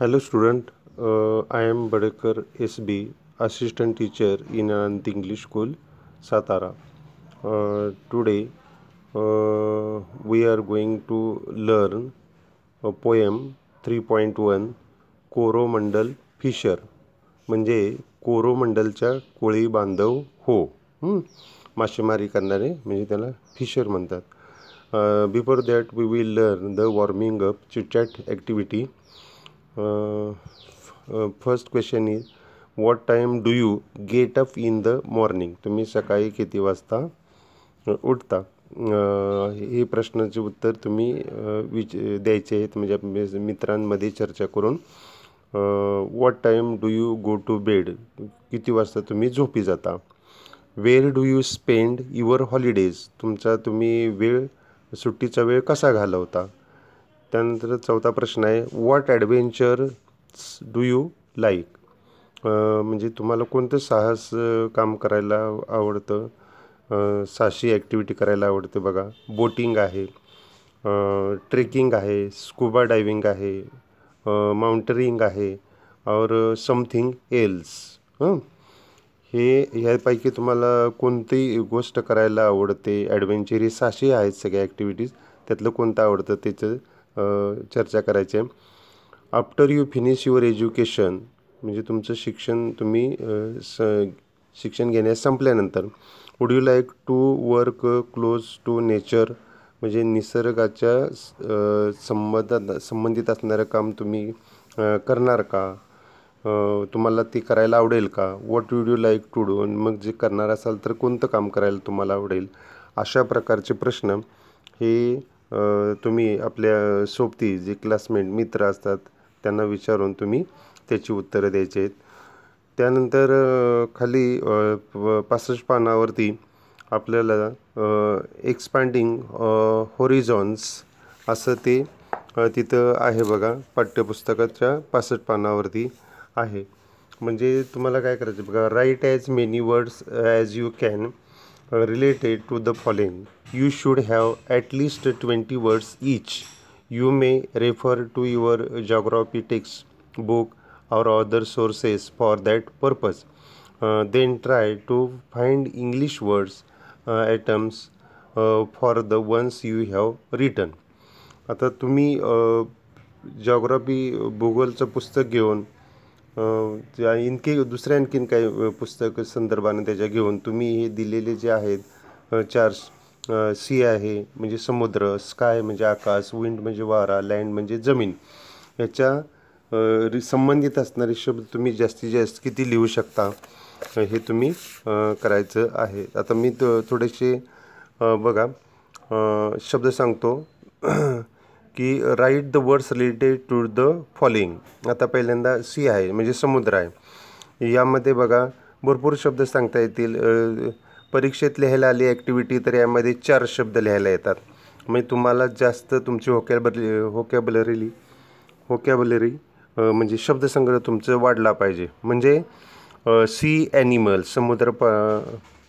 Hello student I am Badekar S B assistant teacher in Anant English school Satara today we are going to learn poem three point one Coromandel fisher म्हणजे कोरोमंडलच्या कोळी बांधव हो. मासेमारी करणारे म्हणजे त्याला fisher म्हणतात. Before that we will learn the warming up chitchat activity first question is what time do you get up in the morning तुम्ही सकाळी किती वाजता उठता? हे प्रश्नाचे उत्तर तुम्ही विच द्यायचे आहेत. म्हणजे मित्रांमध्ये चर्चा करून what time do you go to bed किती वाजता तुम्ही झोपी जाता? Where do you spend your holidays तुमचा तुम्ही वेळ सुट्टीचा वेळ कसा घालवता? त्यानंतर चौथा प्रश्न आहे what adventure do you like म्हणजे तुम्हाला कोणतं साहस काम करायला आवडतं? साहसी ॲक्टिव्हिटी करायला आवडते बघा. बोटिंग आहे. ट्रेकिंग आहे. स्कुबा डायविंग आहे. माउंटरिंग आहे. और समथिंग एल्स हं? हे ह्यापैकी तुम्हाला कोणती गोष्ट करायला आवडते? ॲडव्हेंचर हे साहसी आहेत सगळ्या ॲक्टिव्हिटीज त्यातलं कोणतं आवडतं? त्याचं चर्चा करायची आहे. After you finish your education म्हणजे तुमचं शिक्षण तुम्ही स शिक्षण घेण्यास संपल्यानंतर would you like to work close to nature म्हणजे निसर्गाच्या अ, संबंधात संबंधित असणारं काम तुम्ही करणार का? तुम्हाला ते करायला आवडेल का? What would you like to do मग जे करणार असाल तर कोणतं काम करायला तुम्हाला आवडेल? अशा प्रकारचे प्रश्न हे तुम्ही आपल्या सोबती जे क्लासमेट मित्र असतात त्यांना विचारून तुम्ही त्याची उत्तरं द्यायची आहेत. त्यानंतर खाली पासष्ट पानावरती आपल्याला एक्सपांडिंग होरिझॉन्स असं ते तिथं आहे बघा पाठ्यपुस्तकाच्या पासष्ट पानावरती आहे. म्हणजे तुम्हाला काय करायचं बघा write as many words as you can related to the following. You should have at least 20 words each. you may refer to your geography text book or other sources for that purpose Uh, then try to find english words uh, items uh, for the ones you have written आता तुम्ही geography भूगोलचं पुस्तक घेऊन इनके दुसऱ्या आणखीन काही पुस्तक संदर्भाने त्याच्या घेऊन तुम्ही हे दिलेले जे आहेत चार सी आहे म्हणजे समुद्र स्काय म्हणजे आकाश विंड म्हणजे वारा लँड म्हणजे जमीन याच्या संबंधित असणारे शब्द तुम्ही जास्तीत जास्त किती लिहू शकता हे तुम्ही करायचं आहे. आता मी थोडेसे बघा शब्द सांगतो. की write the words related to the following आता पहिल्यांदा सी आहे म्हणजे समुद्र आहे. यामध्ये बघा भरपूर शब्द सांगता येतील. परीक्षेत लिहायला आली ॲक्टिव्हिटी तर यामध्ये चार शब्द लिहायला येतात. म्हणजे तुम्हाला जास्त तुमची होकॅबलरी होकॅबलरी होकॅबलरी म्हणजे शब्दसंग्रह तुमचं वाढला पाहिजे. म्हणजे सी ॲनिमल समुद्र प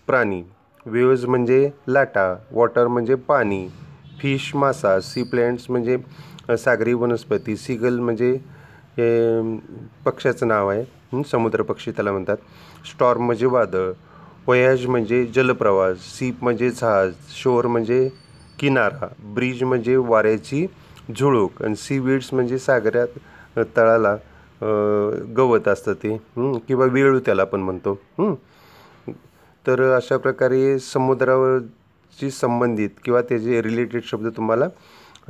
प्राणी. वेव्ज म्हणजे लाटा वॉटर म्हणजे पाणी. फिश मासा सी प्लॅन्ट्स म्हणजे सागरी वनस्पती सीगल म्हणजे पक्ष्याचं नाव आहे. समुद्र पक्षी त्याला म्हणतात. स्टॉर्म म्हणजे वादळ. वयाज म्हणजे जलप्रवास. सीप म्हणजे जहाज. शोर म्हणजे किनारा. ब्रिज म्हणजे वाऱ्याची झुळूक. आणि सी वीड्स म्हणजे सागरात तळाला गवत असतं ते. किंवा वेळू त्याला आपण म्हणतो. तर अशा प्रकारे समुद्रावर शी संबंधित किंवा त्याचे रिलेटेड शब्द तुम्हाला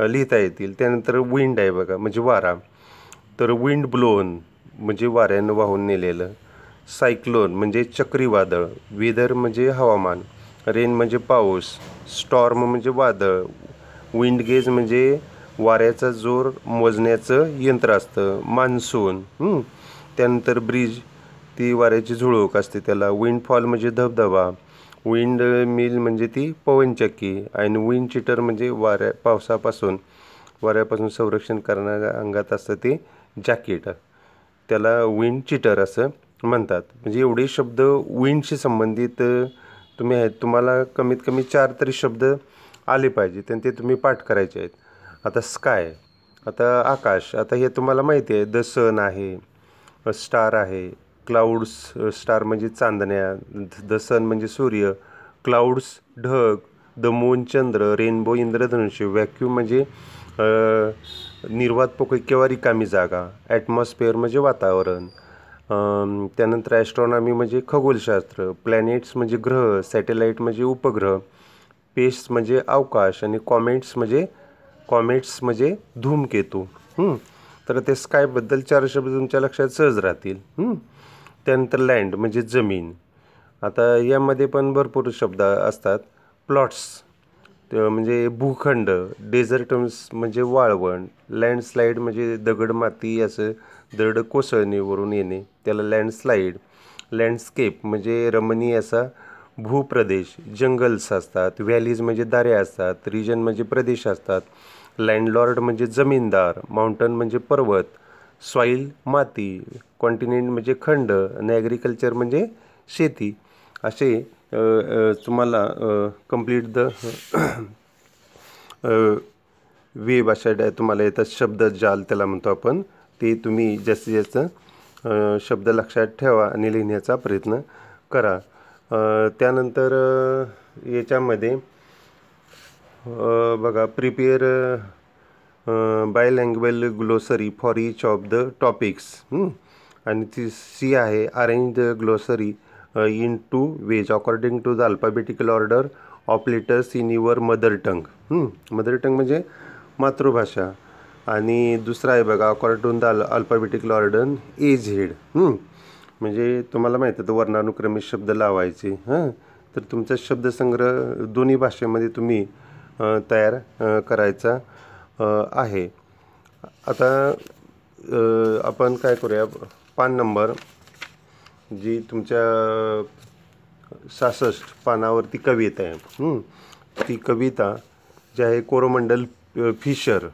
लिहिता येतील. त्यानंतर विंड आहे बघा म्हणजे वारा. तर विंड ब्लोन म्हणजे वाऱ्यानं वाहून नेलेलं. सायक्लोन म्हणजे चक्रीवादळ. वेदर म्हणजे हवामान. रेन म्हणजे पाऊस. स्टॉर्म म्हणजे वादळ. विंड गेज म्हणजे वाऱ्याचा जोर मोजण्याचं यंत्र असतं. मान्सून त्यानंतर ब्रिज ती वाऱ्याची झुळूक असते त्याला. विंडफॉल म्हणजे धबधबा. विंड मिल म्हणजे ती पवनचक्की आणि विंड चिटर म्हणजे वाऱ्या पावसापासून वाऱ्यापासून संरक्षण करणाऱ्या अंगात असतं ते जॅकेट त्याला विंड चिटर असं म्हणतात. म्हणजे एवढे शब्द विंडशी संबंधित तुम्ही आहेत तुम्हाला कमीत कमी चार तरी शब्द आले पाहिजेत आणि ते तुम्ही पाठ करायचे आहेत. आता स्काय आता आकाश आता हे तुम्हाला माहिती आहे द सन आहे स्टार आहे क्लाउड्स स्टार म्हणजे चांदण्या द सन म्हणजे सूर्य क्लाउड्स ढग द मून चंद्र रेनबो इंद्रधनुष्य व्हॅक्यूम म्हणजे निर्वात पोकळी किंवा रिकामी जागा ॲटमॉस्फिअर म्हणजे वातावरण त्यानंतर ॲस्ट्रॉनॉमी म्हणजे खगोलशास्त्र प्लॅनेट्स म्हणजे ग्रह सॅटेलाईट म्हणजे उपग्रह पेस्ट म्हणजे अवकाश आणि कॉमेंट्स म्हणजे कॉमेट्स म्हणजे धूमकेतू. तर ते स्कायबद्दल चार शब्द तुमच्या लक्षात सहज राहतील. त्यानंतर लँड म्हणजे जमीन. आता यामध्ये पण भरपूर शब्द असतात. प्लॉट्स म्हणजे भूखंड डेझर्टम्स म्हणजे वाळवण लँडस्लाईड म्हणजे दगड माती असं दरड कोसळणीवरून येणे त्याला लँडस्लाईड लँडस्केप म्हणजे रमणीय असा भूप्रदेश जंगल्स असतात व्हॅलीज म्हणजे दाऱ्या असतात रिजन म्हणजे प्रदेश असतात लँडलॉर्ड म्हणजे जमीनदार माउंटन म्हणजे पर्वत सॉईल माती कॉन्टिनेंट म्हणजे खंड आणि ॲग्रिकल्चर म्हणजे शेती. असे तुम्हाला कंप्लीट द वेब अशा डाय तुम्हाला येतात शब्द जाल त्याला म्हणतो आपण. ते तुम्ही जास्तीत जास्त शब्द लक्षात ठेवा आणि लिहिण्याचा प्रयत्न करा. त्यानंतर याच्यामध्ये बघा prepare bilingual glossary for each of the topics आणि ती सी आहे arrange the glossary in two ways according to the alphabetical order of letters in your mother tongue mother tongue म्हणजे मातृभाषा. आणि दुसरा आहे बघा according to the alphabetical order as head म्हणजे तुम्हाला माहीत आहे वर्णानुक्रमे शब्द लावायचे. हां? तर तुमचा शब्दसंग्रह दोन्ही भाषेमध्ये तुम्ही तयार करायचा. आहे. आता आपण काय करूया? पान नंबर जी तुमच्या सहासष्ट पानावरती कविता आहे. ती कविता जी आहे कोरोमंडल फिशर.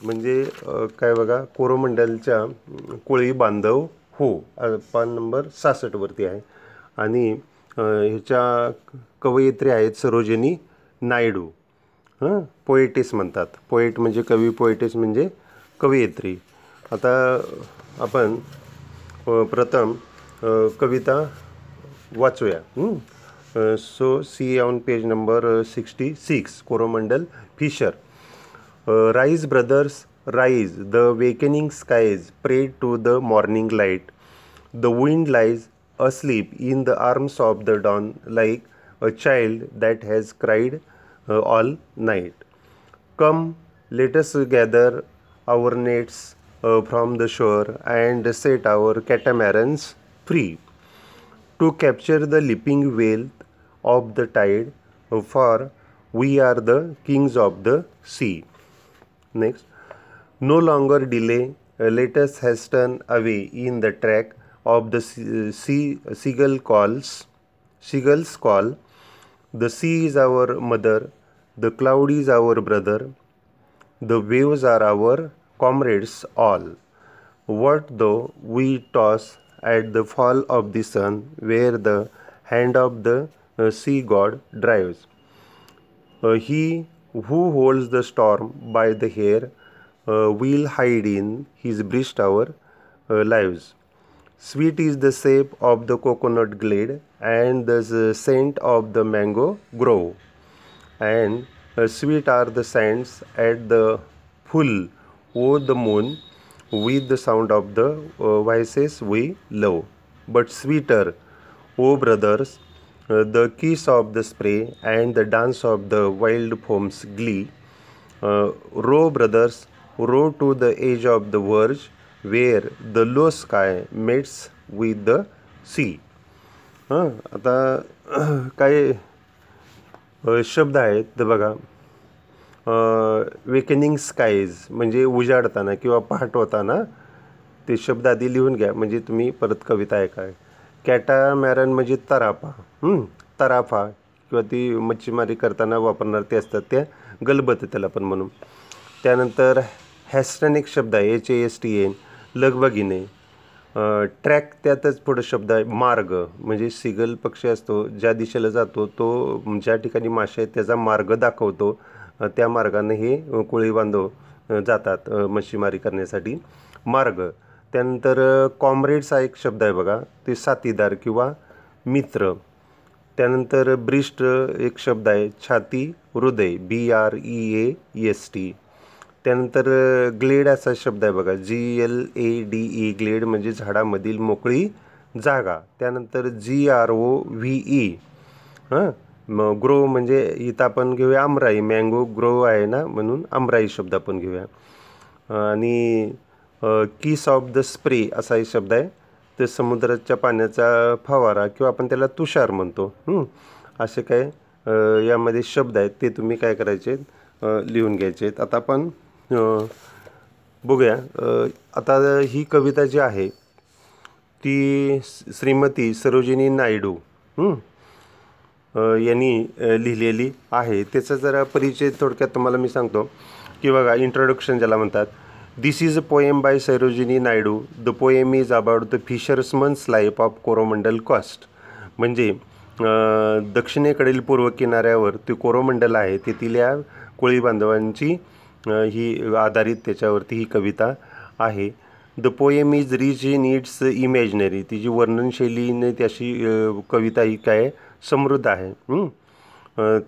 म्हणजे काय बघा? कोरोमंडलच्या कोळी बांधव हो. पान नंबर सहासष्टवरती आहे. आणि ह्याच्या कवयित्री आहेत सरोजिनी नायडू. हां? पोएटिस म्हणतात. पोएट म्हणजे कवी पोएटिस म्हणजे कवयित्री. आता आपण प्रथम कविता वाचूया. So see on page number sixty six Coromandel fisher. Rise brothers rise the wakening skies pray to the morning light. The wind lies asleep in the arms of the dawn like a child that has cried uh, all night. Come, let us gather our nets uh, from the shore and set our catamarans free to capture the leaping wealth of the tide, uh, for we are the kings of the sea. Next, no longer delay, uh, let us hasten away in the track of the sea, sea seagull calls, seagull's call. The sea is our mother, the cloud is our brother, the waves are our comrades all. What though we toss at the fall of the sun, where the hand of the uh, sea god drives? Uh, he who holds the storm by the hair uh, will hide in his breast our uh, lives. Sweet is the shape of the coconut glade, and the scent of the mango grove. And sweet are the sands at the full, O the moon, with the sound of the uh, voices we love. But sweeter, O brothers, uh, the kiss of the spray and the dance of the wild foam's glee. Uh, row, brothers, row to the edge of the verge, where the low sky meets with the sea. हां आता काय शब्द आहेत तर बघा. Wakening स्कायज म्हणजे उजाडताना किंवा पहाटवताना ते शब्द आधी लिहून घ्या. म्हणजे तुम्ही परत कविता ऐकाय कॅटामॅरन म्हणजे तराफा तराफा किंवा ती मच्छीमारी करताना वापरणार ते असतात त्या गलबत त्याला पण म्हणून. त्यानंतर हॅस्टॅनिक शब्द आहे H A S T N लगबगिने. Track त्यातच पुढं शब्द आहे मार्ग. म्हणजे सिगल पक्षी असतो ज्या दिशेला जातो तो ज्या ठिकाणी मासे आहेत त्याचा मार्ग दाखवतो. त्या मार्गाने हे कोळी बांधव जातात मच्छीमारी करण्यासाठी. मार्ग. त्यानंतर कॉम्रेड्स हा एक शब्द आहे बघा ते साथीदार किंवा मित्र. त्यानंतर ब्रिस्ट एक शब्द आहे छाती हृदय B R E A S T त्यानंतर ग्लेड असा शब्द आहे बघा G L A D E glade म्हणजे झाडामधील मोकळी जागा. त्यानंतर G R O V E हां मग ग्रो म्हणजे इथं आपण घेऊया आमराई. मँगो ग्रो आहे ना म्हणून आमराई शब्द आपण घेऊया. आणि किस ऑफ द स्प्रे असा हे शब्द आहे. ते समुद्राच्या पाण्याचा फवारा किंवा आपण त्याला तुषार म्हणतो असे काय यामध्ये शब्द आहेत. ते तुम्ही काय करायचे लिहून घ्यायचे आहेत आता आपण बघूया. आता ही कविता जी आहे ती श्रीमती सरोजिनी नायडू यांनी लिहिलेली आहे. त्याचा जरा परिचय थोडक्यात तुम्हाला मी सांगतो. की बघा इंट्रोडक्शन ज्याला म्हणतात this is a poem by Sarojini Naidu. The poem is about the fishermen's life of Coromandel coast म्हणजे दक्षिणेकडील पूर्व किनाऱ्यावर ते कोरोमंडल आहे तेथील या कोळी बांधवांची ही आधारित त्याच्यावरती ही कविता आहे. The poem is rich in its imaginary तिची वर्णनशैलीने त्याची कविता ही काय समृद्ध आहे.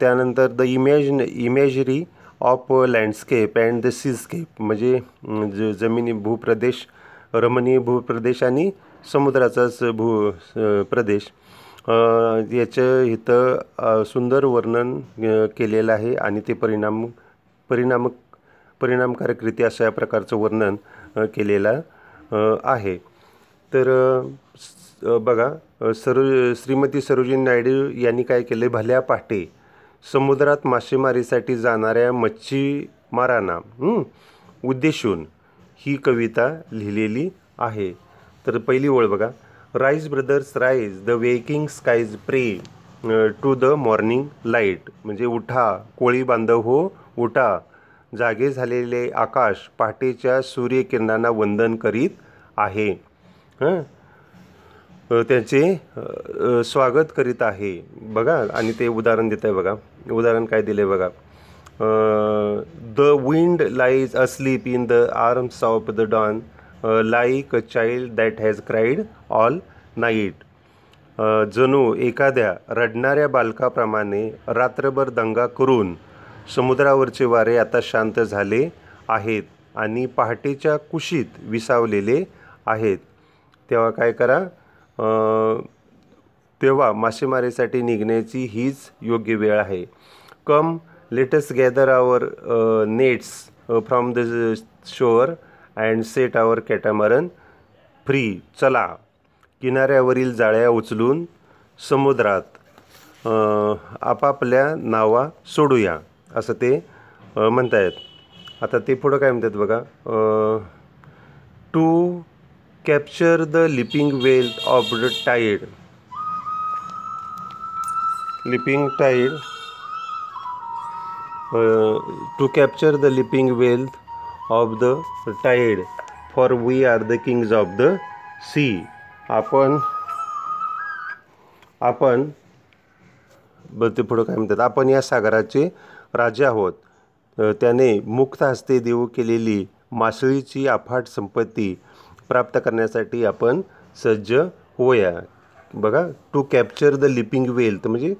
त्यानंतर the imagine imagery of landscape and the seascape म्हणजे ज जमिनी भूप्रदेश रमणीय भूप्रदेश आणि समुद्राचाच भू प्रदेश. याचं इथं सुंदर वर्णन केलेलं आहे आणि ते परिणाम परिणामक परिणामकारकरीत्या अशा प्रकारचं वर्णन केलेलं आहे. तर बघा सरो श्रीमती सरोजिनी नायडू यांनी काय केले भल्या पहाटे समुद्रात मासेमारीसाठी जाणाऱ्या मच्छीमारांना उद्देशून ही कविता लिहिलेली आहे. तर पहिली ओळ बघा. Rise brothers rise the waking skies pray to the morning light. म्हणजे उठा कोळी बांधव हो उठा. जागे झालेले आकाश पहाटेच्या सूर्यकिरणांना वंदन करीत आहे. हं? त्याचे स्वागत करीत आहे. बघा आणि ते उदाहरण देत आहे बघा. उदाहरण काय दिले बघा. The wind lies asleep in the arms of the dawn like a child that has cried all night जणू एखाद्या रडणाऱ्या बालकाप्रमाणे रात्रभर दंगा करून समुद्रावरचे वारे आता शांत झाले आहेत आणि पहाटेच्या कुशीत विसावलेले आहेत. तेव्हा काय करा तेव्हा मासेमारीसाठी निघण्याची हीच योग्य वेळ आहे. Come let's gather our nets from the shore and set our catamaran free चला. किनाऱ्यावरील जाळ्या उचलून समुद्रात आपापल्या नावा सोडूया. असं ते म्हणतायत. आता ते पुढं काय म्हणतात बघा to capture the leaping wealth of the tide leaping tide to capture the leaping wealth of the tide for we are the kings of the sea आपण आपण ते पुढं काय म्हणतात आपण या सागराचे राजा आहोत त्याने मुक्त हस्ते देऊ केलेली मासळीची अफाट संपत्ती प्राप्त करण्यासाठी आपण सज्ज होया बघा to capture the leaping wealth म्हणजे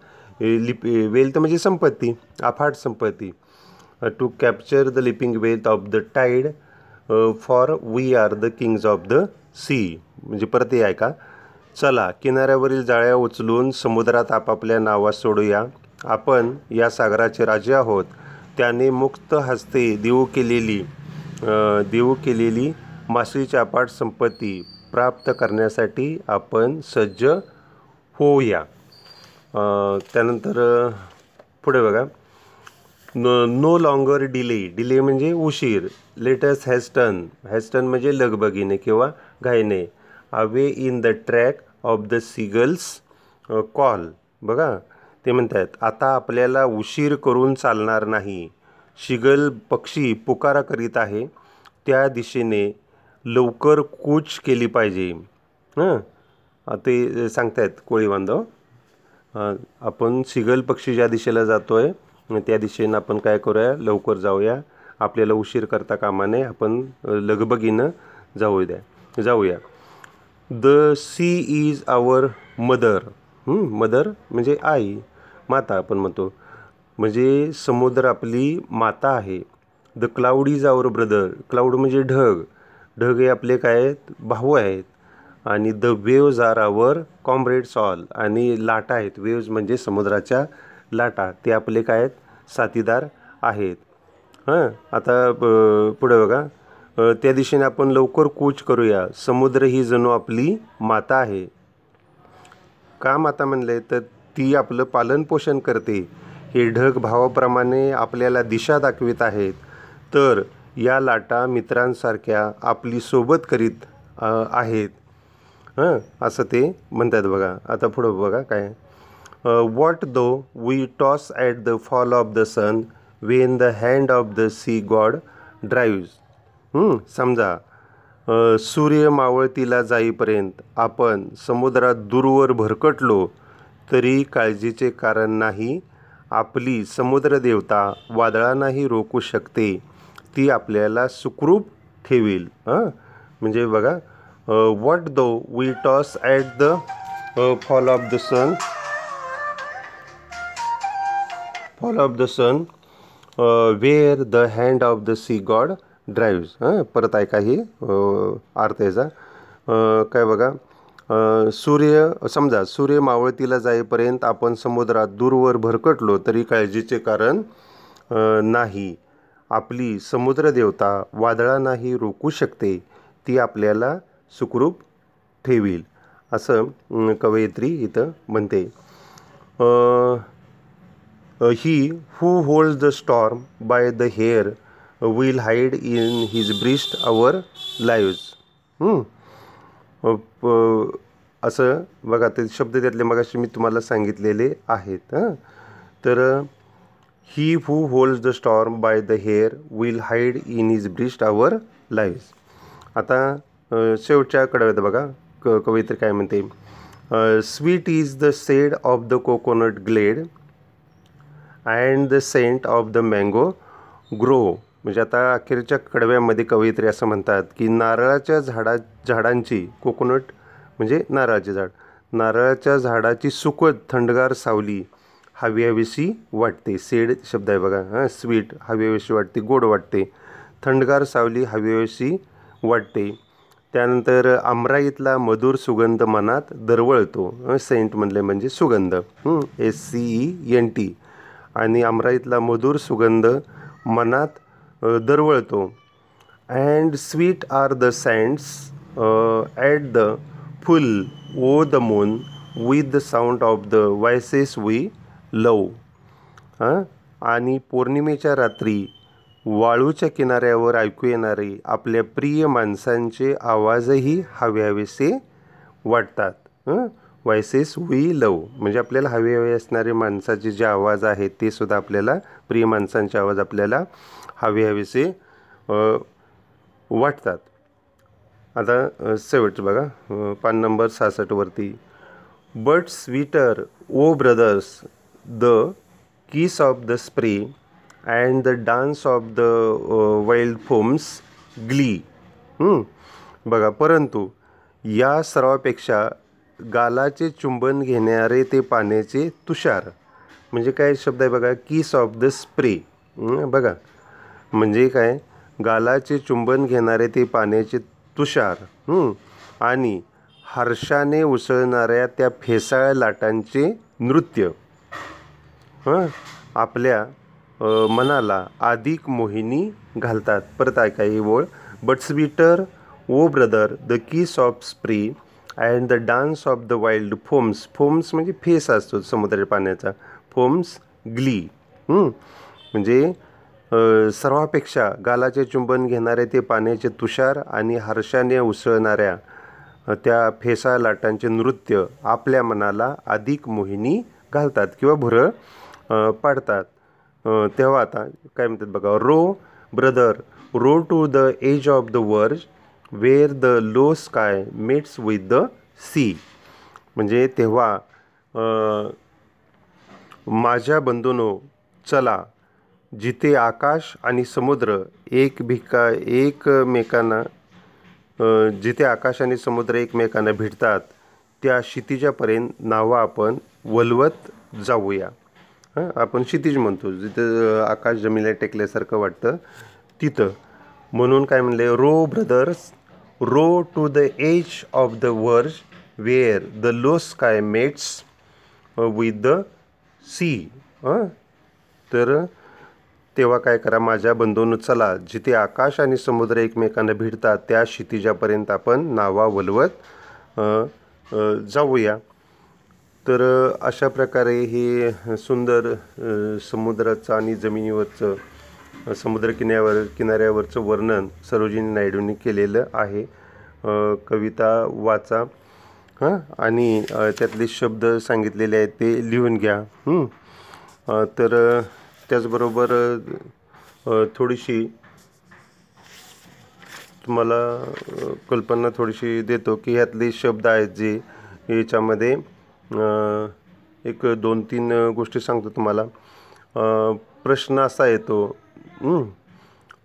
लिप वेल्थ म्हणजे संपत्ती अफाट संपत्ती. To capture the leaping wealth of the tide for we are the kings of the sea म्हणजे परत हे आहे का चला किनाऱ्यावरील जाळ्या उचलून समुद्रात आपापल्या नावास सोडूया. आपण या सागराचे राजे आहोत. त्याने मुक्त हस्ते देऊ केलेली देऊ केलेली मासळीची अपाट संपत्ती प्राप्त करण्यासाठी आपण सज्ज होऊया. त्यानंतर पुढे बघा. नो लॉंगर डिले डिले म्हणजे उशीर. लेटस हॅस्टन हॅस्टन म्हणजे लगबगीने किंवा घाईने. Away in the track of the seagull's call बघा. ते म्हणतात आता आपल्याला उशीर करून चालणार नाही. शिगल पक्षी पुकारा करीत आहे. त्या दिशेने लवकर कूच केली पाहिजे. हां? ते सांगतायत कोळी बांधव. आपण सिगल पक्षी ज्या दिशेला जातो आहे त्या दिशेनं आपण काय करूया? लवकर जाऊया. आपल्याला उशीर करता कामा नये. आपण लगबगीनं जाऊ द्या. जाऊया. The sea is our mother mother म्हणजे आई. माता आपण म्हणतो. म्हणजे समुद्र आपली माता आहे. The cloud is our brother cloud म्हणजे ढग. ढग हे आपले काय आहेत? भाऊ आहेत. आणि the waves are our comrades all आणि लाटा आहेत. वेव्ज म्हणजे समुद्राच्या लाटा. ते आपले काय आहेत? साथीदार आहेत. हां? आता ब- पुढे बघा. त्या दिशेने आपण लवकर कूच करूया. समुद्र ही जणू आपली माता आहे. का माता म्हणले? तर ती आपलं पालनपोषण करते. हे ढग भावाप्रमाणे आपल्याला दिशा दाखवित आहेत. तर या लाटा मित्रांसारख्या आपली सोबत करीत आहेत. हां? असं ते म्हणतात बघा. आता पुढं बघा काय. What though we toss at the fall of the sun when the hand of the sea god drives समजा सूर्य मावळतीला जाईपर्यंत आपण समुद्रात दूरवर भरकटलो तरी काळजीचे कारण नाही. आपली समुद्रदेवता वादळांनाही रोखू शकते. ती आपल्याला सुखरूप ठेवील हां? म्हणजे बघा what though we toss at the fall of the sun fall of the sun where the hand of the sea god drives हां? परत ऐका ही अ, अर्थ याचा काय बघा सूर्य समजा सूर्य मावळतीला जाईपर्यंत आपण समुद्रात दूरवर भरकटलो तरी काळजीचे कारण नाही. आपली समुद्रदेवता वादळांनाही रोखू शकते ती आपल्याला सुखरूप ठेवील असं कवयित्री इथं म्हणते. He who hold the storm by the hair will hide in his breast our lives असं बघा ते शब्द त्यातले मगाशी मी तुम्हाला सांगितलेले आहेत हां. तर he who holds the storm by the hair will hide in his breast our lives आता शेवटच्या कडव्यात बघा क कवयित्री काय म्हणते sweet is the shade of the coconut glade and the scent of the mango grove म्हणजे आता अखेरच्या कडव्यामध्ये कवयित्री असं म्हणतात की नारळाच्या झाडा झाडांची कोकोनट म्हणजे नारळाचे झाड. नारळाच्या झाडाची सुखद थंडगार सावली हवी हवीशी वाटते. सेड शब्द आहे बघा. हां स्वीट हवी हवीशी वाटते गोड वाटते. थंडगार सावली हवी हवीशी वाटते. त्यानंतर आमराईतला मधुर सुगंध मनात दरवळतो. सेंट म्हणले म्हणजे सुगंध. S C E N T आणि आमराईतला मधुर सुगंध मनात दरवळतो. And sweet are the sands at the full o' the moon with the sound of the voices we love हां आणि पौर्णिमेच्या रात्री वाळूच्या किनाऱ्यावर ऐकू येणारे आपल्या प्रिय माणसांचे आवाजही हवे हवेसे वाटतात वायसेस वी लव म्हणजे आपल्याला हवे हवे असणारे माणसाचे जे आवाज आहेत ते सुद्धा आपल्याला प्रिय माणसांचे आवाज आपल्याला हवे हवेसे वाटतात. आता शेवटचं बघा. पान नंबर सहासष्टवरती but sweeter o brothers the kiss of the spray and the dance of the wild foams glee बघा परंतु या सर्वापेक्षा गालाचे चुंबन घेणारे ते पाण्याचे तुषार. म्हणजे काय शब्द आहे बघा? किस ऑफ द स्प्रे बघा. म्हणजे काय? गालाचे चुंबन घेणारे ते पाण्याचे तुषार आणि हर्षाने उसळणाऱ्या त्या फेसाळ लाटांचे नृत्य. हं, आपल्या मनाला अधिक मोहिनी घालतात. परत आहे काही ओळ. But sweeter o brother the kiss of spray and the dance of the wild foams foams म्हणजे फेस असतो समुद्राच्या पाण्याचा. फोम्स ग्ली म्हणजे सर्वापेक्षा गालाचे चुंबन घेणारे ते पाण्याचे तुषार आणि हर्षाने उसळणाऱ्या त्या फेसा लाटांचे नृत्य आपल्या मनाला अधिक मोहिनी घालतात किंवा भुरळ पाडतात. तेव्हा आता काय म्हणतात बघा row brother row to the edge of the verge where the low sky mates with the sea. म्हणजे तेव्हा माझ्या बंधूनो चला जिथे आकाश आणि समुद्र एक भिका एकमेकांना जिथे आकाश आणि समुद्र एकमेकांना भेटतात त्या क्षितिजापर्यंत नावं आपण वलवत जाऊया. हां आपण क्षितिज म्हणतो. जिथं आकाश जमिनीला टेकल्यासारखं वाटतं तिथं. म्हणून काय म्हणले row brothers row to the edge of the verge where the low sky mates with the sea. हां तर तेव्हा काय करा माझ्या बंधून चला जिथे आकाश आणि समुद्र एकमेकांना भिडतात त्या क्षितिजापर्यंत आपण नावा वलवत जाऊया. तर अशा प्रकारे हे सुंदर समुद्राचं आणि जमिनीवरचं समुद्रकिन्यावर किनाऱ्यावरचं वर्णन सरोजिनी नायडूंनी केलेलं आहे. कविता वाचा. हां? आणि त्यातले शब्द सांगितलेले आहेत ते लिहून घ्या. तर त्याचबरोबर थोडीशी तुम्हाला कल्पना थोडीशी देतो की ह्यातले शब्द आहेत जे याच्यामध्ये एक दोन तीन गोष्टी सांगतो तुम्हाला. प्रश्न असा येतो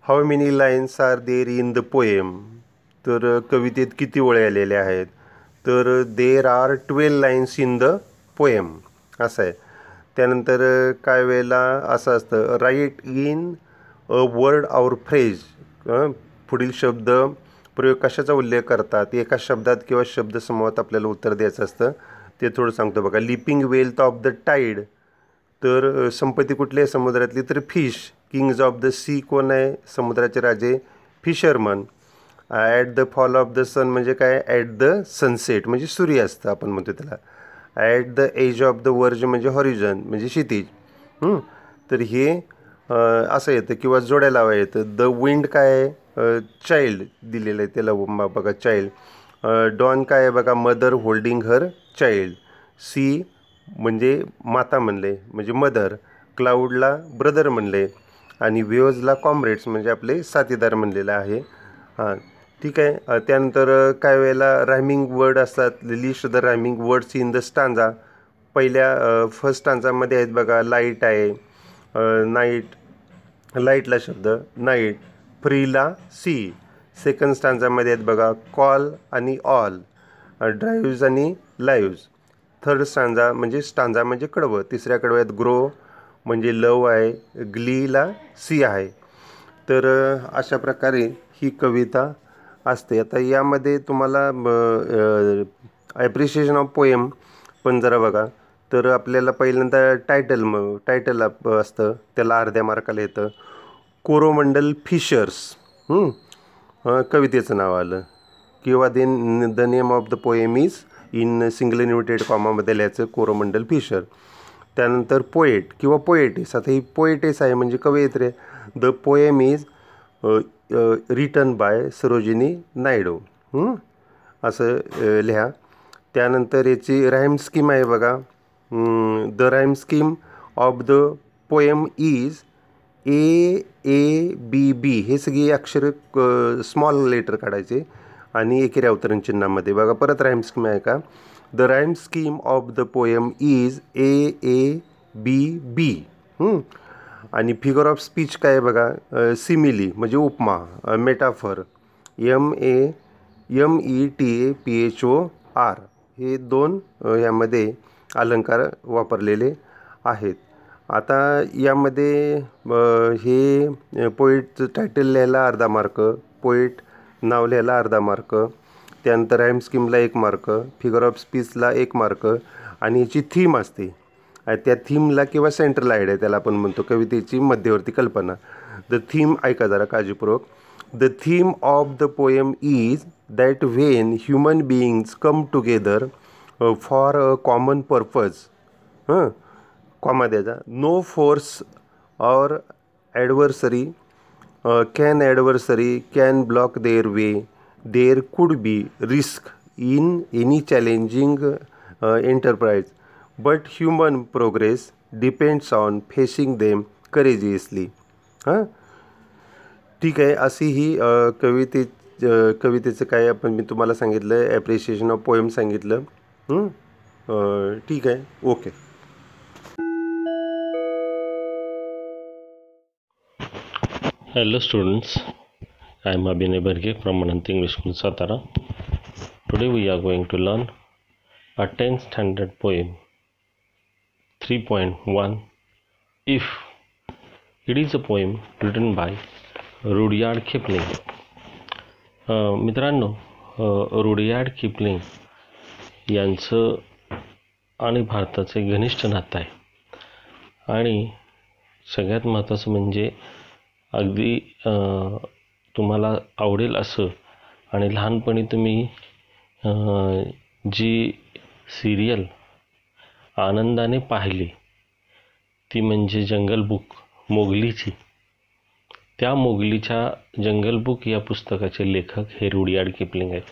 how many lines are there in the poem तर कवितेत किती वळे आलेल्या आहेत? तर there are twelve lines in the poem असं आहे. त्यानंतर काय वेळेला असं असतं write in a word or phrase पुढील शब्द प्रयोग कशाचा उल्लेख करतात? एका शब्दात किंवा शब्दसमूहात आपल्याला उत्तर द्यायचं असतं. ते थोडं सांगतो बघा. Leaping wealth of the tide तर संपत्ती कुठली आहे समुद्रातली तर fish. Kings of the sea कोण आहे? समुद्राचे राजे. Fisherman at the fall of the sun म्हणजे काय? ॲट द सनसेट म्हणजे सूर्यास्त आपण म्हणतो त्याला. At the edge of the verge म्हणजे हॉरिझन म्हणजे क्षितिज. तर हे असं येतं किंवा जोड्या लावा येतं. द विंड काय आहे? चाइल्ड दिलेलं आहे त्याला बघा चाइल्ड डॉन काय आहे बघा? Mother holding her child sea म्हणजे माता म्हणले म्हणजे मदर क्लाउडला ब्रदर म्हणले. आणि वेव्हजला कॉम्रेड्स म्हणजे आपले साथीदार म्हणलेलं आहे. हां ठीक आहे. त्यानंतर काय वेळेला रायमिंग वर्ड असतात. List the rhyming words in the stanza पहिल्या फर्स्ट स्टांजामध्ये आहेत बघा लाइट आहे. नाईट लाईटला शब्द नाईट फ्रीला सी सेकंड स्टांजामध्ये आहेत बघा कॉल आणि ऑल ड्राईव्ज आणि लाईव्ज थर्ड स्टांजा म्हणजे स्टांजा म्हणजे कडवं. तिसऱ्या कडव्यात ग्रो म्हणजे लव आहे. ग्लीला सी आहे. तर अशा प्रकारे ही कविता असते. आता यामध्ये तुम्हाला ॲप्रिशिएशन ऑफ पोएम पण जरा बघा. तर आपल्याला पहिल्यांदा टायटल मग टायटल असतं. त्याला अर्ध्या मार्काला येतं. कोरोमंडल फिशर्स. कवितेचं नाव आलं. किंवा then the name of the poem is in single inverted कॉमामध्ये लिहायचं कोरोमंडल फिशर. त्यानंतर पोएट किंवा पोएटिस आता ही पोएटिस आहे म्हणजे कवयित्री. The poem is written by Sarojini Naidu. असं लिहा. त्यानंतर याची राईम स्कीम आहे बघा. The rhyme scheme of the poem is A A B B हे सगळी अक्षर स्मॉल लेटर काढायचे आणि एकेरी अवतरण चिन्हामध्ये. बघा परत राईम स्कीम आहे का? The rhyme scheme of the poem is A A B B आणि फिगर ऑफ स्पीच काय आहे बघा? सिमिली म्हणजे उपमा metaphor M A M E T A P H O R हे दोन यामध्ये अलंकार वापरलेले आहेत. आता यामध्ये हे पोईटचं टायटल लिहायला अर्धा मार्क पोईट नाव लिहायला अर्धा मार्क त्यानंतर राईम स्कीमला एक मार्क फिगर ऑफ स्पीचला एक मार्क आणि याची थीम असते. त्या थीमला किंवा सेंट्रल आयडिया त्याला आपण म्हणतो कवितेची मध्यवर्ती कल्पना. द थीम ऐका जरा काळजीपूर्वक. The theme of the poem is that when human beings come together for a common purpose हं कॉमा द्यायचा. No force or adversary can adversary can block their way there could be risk in any challenging enterprise but human progress depends on facing them courageously हां? ठीक आहे अशी ही कविते कवितेचं काय आपण मी तुम्हाला सांगितलं आहे ॲप्रिशिएशन ऑफ पोएम सांगितलं ठीक आहे okay hello students I am Abhinay Barge from Anant English school Satara today we are going to learn a tenth standard poem 3.1 If. It is a poem written by Rudyard Kipling. Kipling मित्रांनो uh, Rudyard Kipling यांचं आणि भारताचे घनिष्ठ नातं आहे आणि सगळ्यात महत्त्वाचं म्हणजे अगदी uh, तुम्हाला आवडेल असं आणि लहानपणी तुम्ही जी सिरियल आनंदाने पाहिली. ती म्हणजे जंगल बुक मोगलीची. त्या मोगलीच्या जंगल बुक या पुस्तकाचे लेखक हे रुडियार्ड किपलिंग आहेत.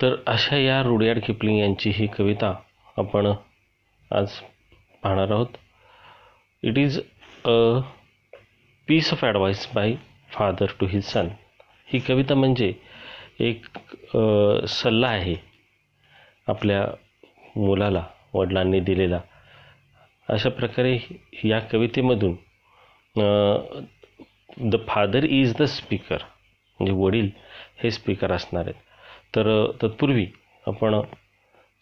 तर अशा या रुडियार्ड किपलिंग यांची ही कविता आपण आज पाहणार आहोत. It is a piece of advice by father to his son ही कविता म्हणजे एक सल्ला आहे आपल्या मुलाला वडिलांनी दिलेला. अशा प्रकारे या कवितेमधून the father is the speaker म्हणजे वडील हे स्पीकर असणार आहेत. तर तत्पूर्वी आपण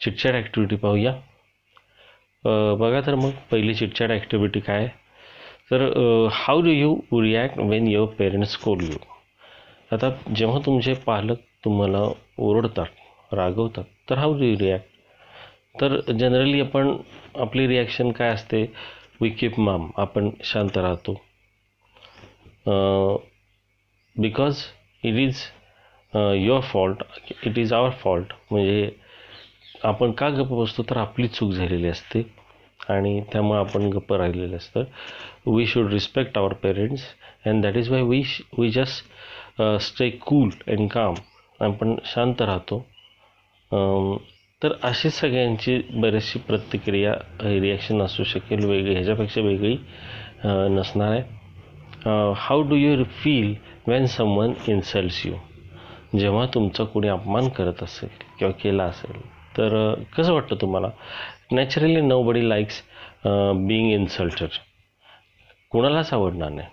चिटचॅट ॲक्टिव्हिटी पाहूया. बघा तर मग पहिली चिटचॅट ॲक्टिव्हिटी काय तर how do you react when your parents call you आता जेव्हा तुमचे पालक तुम्हाला ओरडतात रागवतात तर हाऊ डू यू रिॲक्ट तर जनरली आपण आपली रिॲक्शन काय असते? वी कीप माम आपण शांत राहतो. Because it is your fault it is our fault म्हणजे आपण का गप्प बसतो? तर आपली चूक झालेली असते. आणि त्यामुळे आपण गप्प राहिलेलं असतं we should respect our parents and that is why we we just stay cool and calm आपण शांत राहतो. तर अशी सगळ्यांची बरीचशी प्रतिक्रिया रिॲक्शन असू शकेल वेगळी ह्याच्यापेक्षा वेगळी नसणार आहे. How do you feel when someone insults you जेव्हा तुमचा कोणी अपमान करत असेल किंवा केला असेल तर कसं वाटतं तुम्हाला? Naturally nobody likes being insulted कोणालाच आवडणार नाही.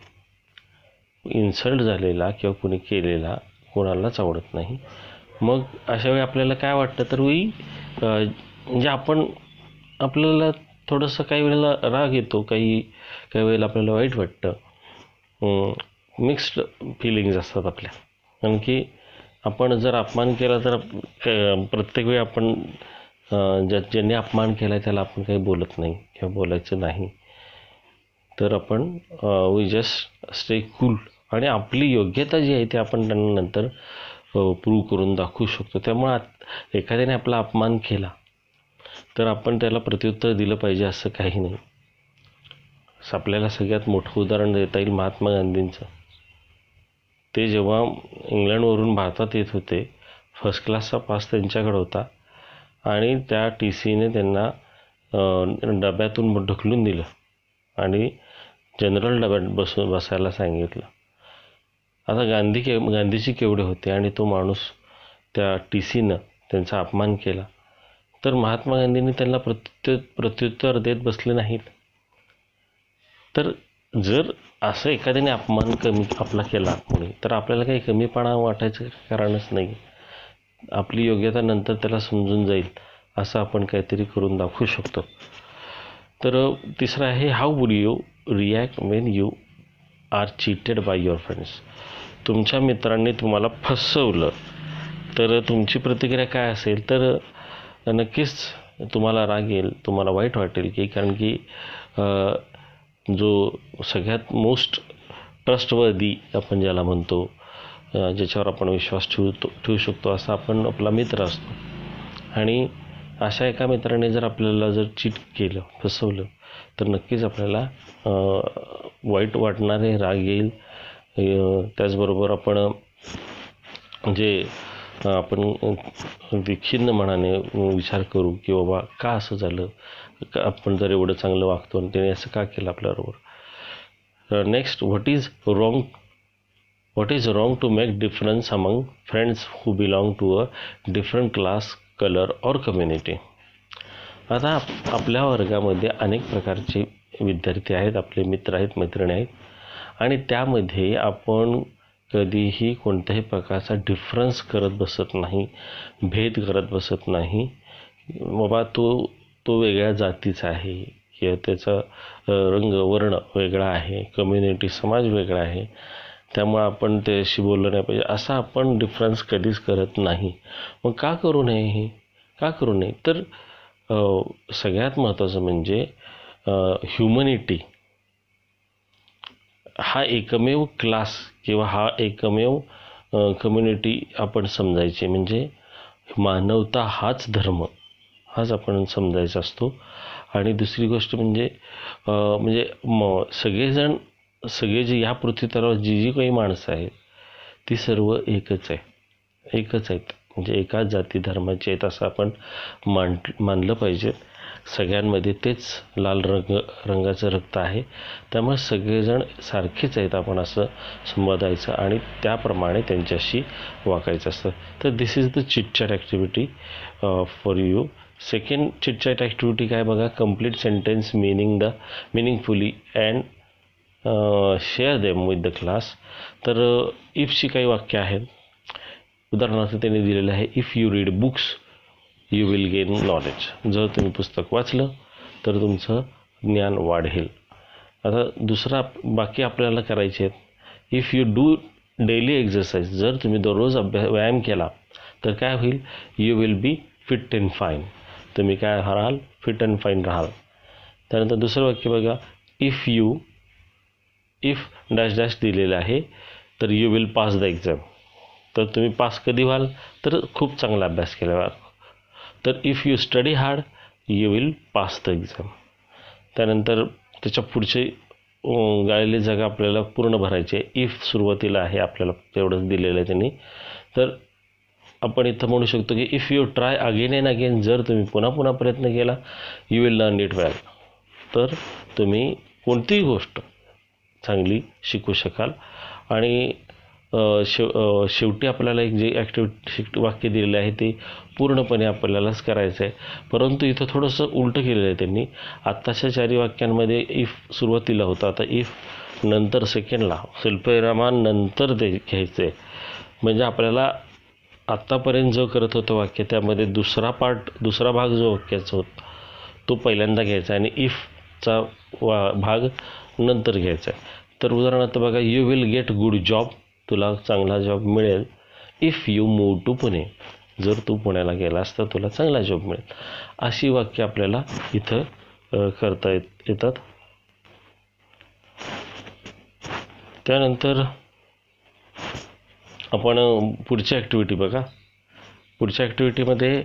इन्सल्ट झालेला किंवा कुणी केलेला कोणालाच आवडत नाही. मग अशा वेळी आपल्याला काय वाटतं? तर वी म्हणजे आपण आपल्याला थोडंसं काही वेळेला राग येतो काही काही वेळेला आपल्याला वाईट वाटतं. मिक्स्ड फिलिंग्ज असतात आपल्या. कारण की आपण जर अपमान केला तर प्रत्येक वेळी आपण ज्या ज्यांनी अपमान केला त्याला आपण काही बोलत नाही किंवा बोलायचं नाही. तर आपण वी जस्ट स्टे कूल आणि आपली योग्यता जी आहे ती आपण त्यांना नंतर हो, प्रूव्ह करून दाखवू शकतो. त्यामुळे आत- एखाद्याने आपला अपमान केला तर आपण त्याला प्रत्युत्तर दिलं पाहिजे असं काही नाही. आपल्याला सगळ्यात मोठं उदाहरण देता येईल महात्मा गांधींचं. ते जेव्हा इंग्लंडवरून भारतात येत होते फर्स्ट क्लासचा पास त्यांच्याकडे होता आणि त्या टी सीने त्यांना डब्यातून ढकलून दिलं आणि जनरल डब्यात बसून बसायला सांगितलं. आता गांधी के गांधीजी केवढे होते आणि तो माणूस त्या टी सीनं त्यांचा अपमान केला तर महात्मा गांधींनी त्यांना प्रत्युत्तर प्रत्युत्तर देत बसले नाहीत. तर जर असं एखाद्याने अपमान कमी आपला केला कोणी तर आपल्याला काही कमीपणा वाटायचं कारणच नाही. आपली योग्यता नंतर त्याला समजून जाईल असं आपण काहीतरी करून दाखवू शकतो. तर तिसरं आहे how would you react when you are cheated by your friends तुमच्या मित्रांनी तुम्हाला फसवलं. तर तुमची प्रतिक्रिया काय असेल? तर नक्कीच तुम्हाला राग येईल तुम्हाला वाईट वाटेल की कारण की जो सगळ्यात मोस्ट ट्रस्टवर्दी आपण ज्याला म्हणतो ज्याच्यावर आपण विश्वास ठेवतो ठेवू शकतो असा आपण आपला मित्र असतो. आणि अशा एका मित्राने जर आपल्याला जर चीट केलं फसवलं तर नक्कीच आपल्याला वाईट वाटणारे राग येईल. त्याचबरोबर आपण जे म्हणजे, आपण विखिन्न मनाने विचार करू की बाबा का असं झालं? का आपण जर एवढं चांगलं वागतो आणि त्याने असं का केलं आपल्याबरोबर? Next what is wrong what is wrong to make difference among friends who belong to a different class colour और कम्युनिटी आता आप- आपल्या वर्गामध्ये अनेक प्रकारचे विद्यार्थी आहेत आपले मित्र आहेत मैत्रिणी आहेत. आणि त्यामध्ये आपण कधीही कोणत्याही प्रकारचा डिफरन्स करत बसत नाही भेद करत बसत नाही. बाबा तो तो वेगळ्या जातीचा आहे किंवा त्याचा रंग वर्ण वेगळा आहे कम्युनिटी समाज वेगळा आहे. त्यामुळे आपण त्याशी बोललं नाही पाहिजे. असा आपण डिफरन्स कधीच करत नाही. मग का करू नये हे? का करू नये? तर सगळ्यात महत्त्वाचं म्हणजे ह्युमनिटी हा एकमेव क्लास किंवा हा एकमेव कम्युनिटी आपण समजायची. म्हणजे मानवता हाच धर्म. हाच आपण समजायचा असतो. आणि दुसरी गोष्ट म्हणजे म्हणजे म सगळेजण सगळे जे या पृथ्वीतरावर जी जी काही माणसं आहेत ती सर्व एकच आहे. एकच आहेत. म्हणजे एकाच जाती धर्माची आहेत असं आपण मान मानलं पाहिजे. सगळ्यांमध्ये तेच लाल रंग रंगाचं रक्त आहे. त्यामुळे सगळेजण सारखेच आहेत आपण असं संवादायचं आणि त्याप्रमाणे त्यांच्याशी वागायचं असतं. तर this is the chitchat activity for you second chitchat activity काय बघा? Complete sentence meaning the meaningfully and share them with the class तर uh, इफची काही वाक्य आहेत. उदाहरणार्थ त्यांनी दिलेलं आहे if you read books you will gain knowledge जर तुम्ही पुस्तक वाचलं तर तुमचं ज्ञान वाढेल. आता दुसरा बाकी आपल्याला करायचे आहेत. If you do daily exercise जर तुम्ही दररोज अभ्यास व्यायाम केला तर काय होईल? You will be fit and fine तुम्ही काय राहाल? फिट अँड फाईन राहाल. त्यानंतर दुसरं वाक्य बघा. If you if dash dash दिलेलं आहे तर you will pass the exam तर तुम्ही पास कधी व्हाल? तर खूप चांगला अभ्यास केला. व्हाल तर if you study hard you will pass the exam त्यानंतर त्याच्या पुढचे अं, गाळलेली जागा आपल्याला पूर्ण भरायची. आहे इफ सुरुवातीला आहे आपल्याला तेवढंच दिलेलं आहे त्यांनी. तर आपण इथं म्हणू शकतो की if you try again and again जर तुम्ही पुन्हा पुन्हा प्रयत्न केला you will learn it well तर तुम्ही कोणतीही गोष्ट चांगली शिकू शकाल. आणि शेव शेवटी आपल्याला एक जे ॲक्टिव्हिटी वाक्य दिलेलं आहे ते पूर्णपणे आपल्यालाच करायचं आहे परंतु इथं थोडंसं उलटं केलेलं आहे त्यांनी. आत्ताच्या चारी वाक्यांमध्ये इफ सुरुवातीला होता. आता इफ नंतर सेकंडला स्वल्पविरामानंतर नंतर ते घ्यायचं आहे म्हणजे आपल्याला आत्तापर्यंत जो करत होतं वाक्य त्यामध्ये दुसरा पार्ट दुसरा भाग जो वाक्याचा होता तो पहिल्यांदा घ्यायचा आणि इफचा वा भाग नंतर घ्यायचा. आहे तर उदाहरणार्थ बघा you will get good job तुला चांगला जॉब मिळेल. If you move to Pune. जर तू पुण्याला गेलास तर तुला चांगला जॉब मिळेल. अशी वाक्य आपल्याला इथं करता येत येतात. त्यानंतर आपण पुढच्या पुढची ॲक्टिव्हिटी बघा. पुढच्या ॲक्टिव्हिटीमध्ये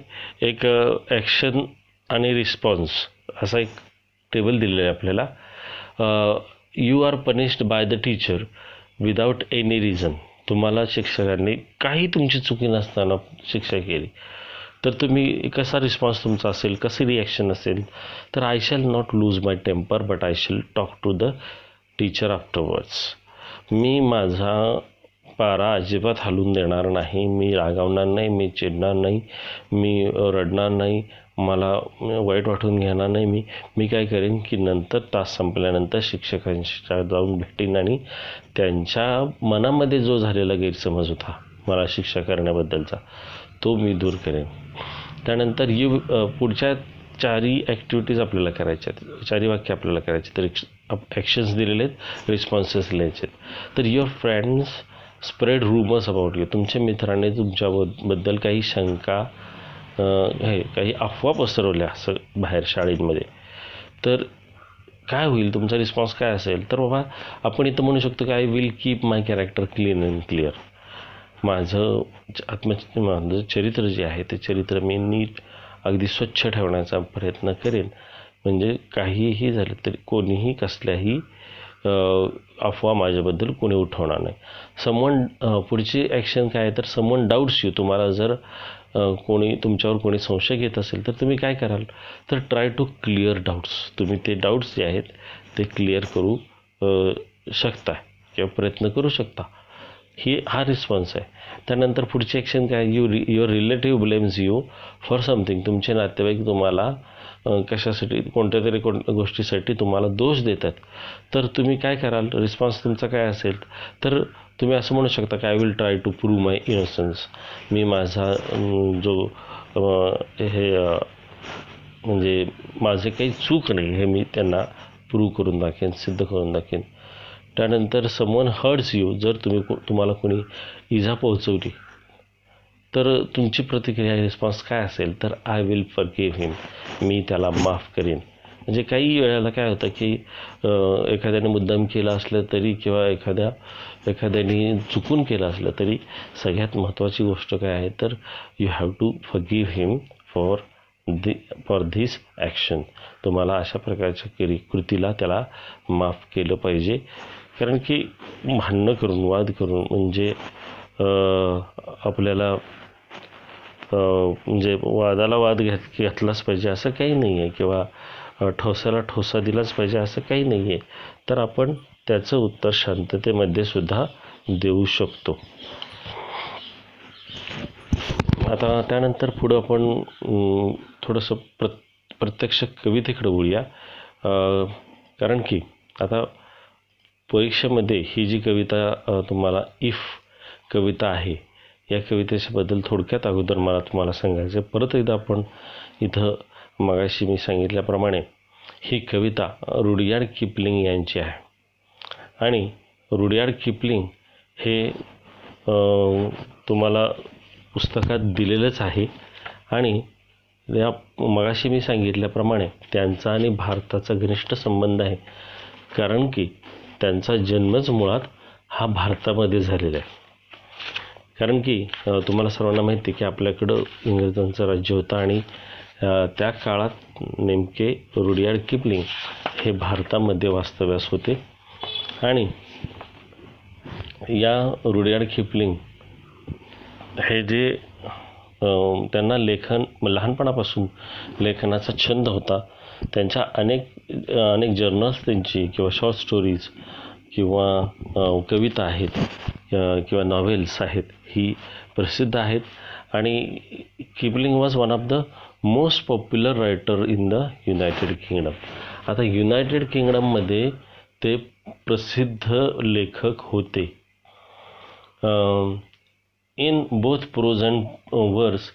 एक ॲक्शन आणि रिस्पॉन्स असा एक टेबल दिलेला आहे आपल्याला. You are punished by the teacher without any reason तुम्हाला शिक्षकांनी काही तुमची चुकी नसताना शिक्षा केली. तर तुम्ही कसा रिस्पॉन्स तुमचा असेल कसे रिॲक्शन असेल? तर I shall not lose my temper but I shall talk to the teacher afterwards मी माझा पारा अजिबात हलून देणार नाही. मी रागावणार नाही मी चिडणार नाही मी रडणार नाही. मला वाईट वाटून घेणार नाही मी. मी काय करेन की नंतर तास संपल्यानंतर शिक्षकांच्या जाऊन भेटेन आणि त्यांच्या मनामध्ये जो झालेला गैरसमज होता मला शिक्षा करण्याबद्दलचा तो मी दूर करेन. त्यानंतर यु पुढच्या चारी ॲक्टिव्हिटीज आपल्याला करायच्या आहेत. चारी वाक्य आपल्याला करायचे तर ॲक्शन्स दिलेले आहेत. रिस्पॉन्सेस लिहायचे आहेत. तर your friends spread rumours about you तुमच्या मित्राने तुमच्याबद्दल काही शंका हे काही अफवा पसरवल्या असं बाहेर शाळेमध्ये. तर काय होईल? तुमचा रिस्पॉन्स काय असेल? तर बाबा आपण इथं म्हणू शकतो की I will keep my character clean and clear माझं आत्म माझं चरित्र जे आहे ते चरित्र मी नीट अगदी स्वच्छ ठेवण्याचा प्रयत्न करेन. म्हणजे काहीही झालं तरी कोणीही कसल्याही अफवा माझ्याबद्दल कोणी उठवणार नाही. समवन पुढची ॲक्शन काय आहे? तर समवन डाऊट्स यू तुम्हाला जर कोणी तुमच्यावर कोणी संशय घेत असेल तर तुम्ही काय कराल? तर ट्राय टू क्लिअर डाऊट्स तुम्ही ते डाऊट्स जे आहेत ते क्लिअर करू शकता किंवा प्रयत्न करू शकता. ही हा रिस्पॉन्स आहे. त्यानंतर पुढची ॲक्शन काय? You re your relative blames you for something तुमचे नातेवाईक तुम्हाला कशासाठी कोणत्या तरी कोण गोष्टीसाठी तुम्हाला दोष देतात. तर तुम्ही काय कराल? रिस्पॉन्स तुमचा काय असेल? तर तुम्ही असं म्हणू शकता की I will try to prove my innocence मी माझा जो हे म्हणजे माझे काही चूक नाही हे मी त्यांना प्रूव्ह करून दाखेन सिद्ध करून दाखेन. त्यानंतर समवन हर्ट्स यू जर तुम्ही को- तुम्हाला कोणी इजा पोहोचवली तर तुमची प्रतिक्रिया रिस्पॉन्स काय असेल? तर आय विल फॉरगिव्ह हिम मी त्याला माफ करेन. म्हणजे काही वेळेला काय होतं की एखाद्याने मुद्दाम केलं असलं तरी किंवा एखाद्या एखाद्याने चुकून केलं असलं तरी सगळ्यात महत्त्वाची गोष्ट काय आहे तर you have to forgive him for the for this action तुम्हाला अशा प्रकारच्या करी कृतीला त्याला माफ केलं पाहिजे. कारण की भांडणं करून वाद करून म्हणजे आपल्याला म्हणजे वादाला वाद घेत घेतलाच पाहिजे असं काही नाही आहे किंवा ठोसाला ठोसा दिलाच पाहिजे असं काही नाही आहे तर आपण त्याचं उत्तर शांततेमध्ये सुद्धा देऊ शकतो. आता त्यानंतर पुढं आपण थोडंसं प्र प्रत्यक्ष कवितेकडे बोलूया कारण की आता परीक्षेमध्ये ही जी कविता तुम्हाला इफ कविता आहे या कवितेच्याबद्दल थोडक्यात अगोदर मला तुम्हाला सांगायचं आहे परत एकदा आपण इथं मगाशी मी सांगितल्याप्रमाणे ही कविता रुडियार्ड किपलिंग यांची आहे. आणि रुडियार्ड किपलिंग हे तुम्हाला पुस्तकात दिलेलंच आहे. आणि या मगाशी मी सांगितल्याप्रमाणे त्यांचा आणि भारताचा घनिष्ठ संबंध आहे. कारण की त्यांचा जन्मच मुळात हा भारतामध्ये झालेला आहे. कारण की तुम्हाला सर्वांना माहिती आहे की आपल्याकडं इंग्रजांचं राज्य होतं आणि त्या काळात नेमके रुडियार्ड किपलिंग हे भारतामध्ये वास्तव्यास होते. आणि या रुडियार्ड किपलिंग हे जे त्यांना लेखन लहानपणापासून लेखनाचा छंद होता. त्यांच्या अनेक अनेक जर्नल्स त्यांची किंवा शॉर्ट स्टोरीज किंवा कविता आहेत किंवा नॉव्हेल्स आहेत ही प्रसिद्ध आहेत. आणि Kipling was one of the most popular writer in the United Kingdom आता युनायटेड किंगडममध्ये ते प्रसिद्ध लेखक होते. In both prose and verse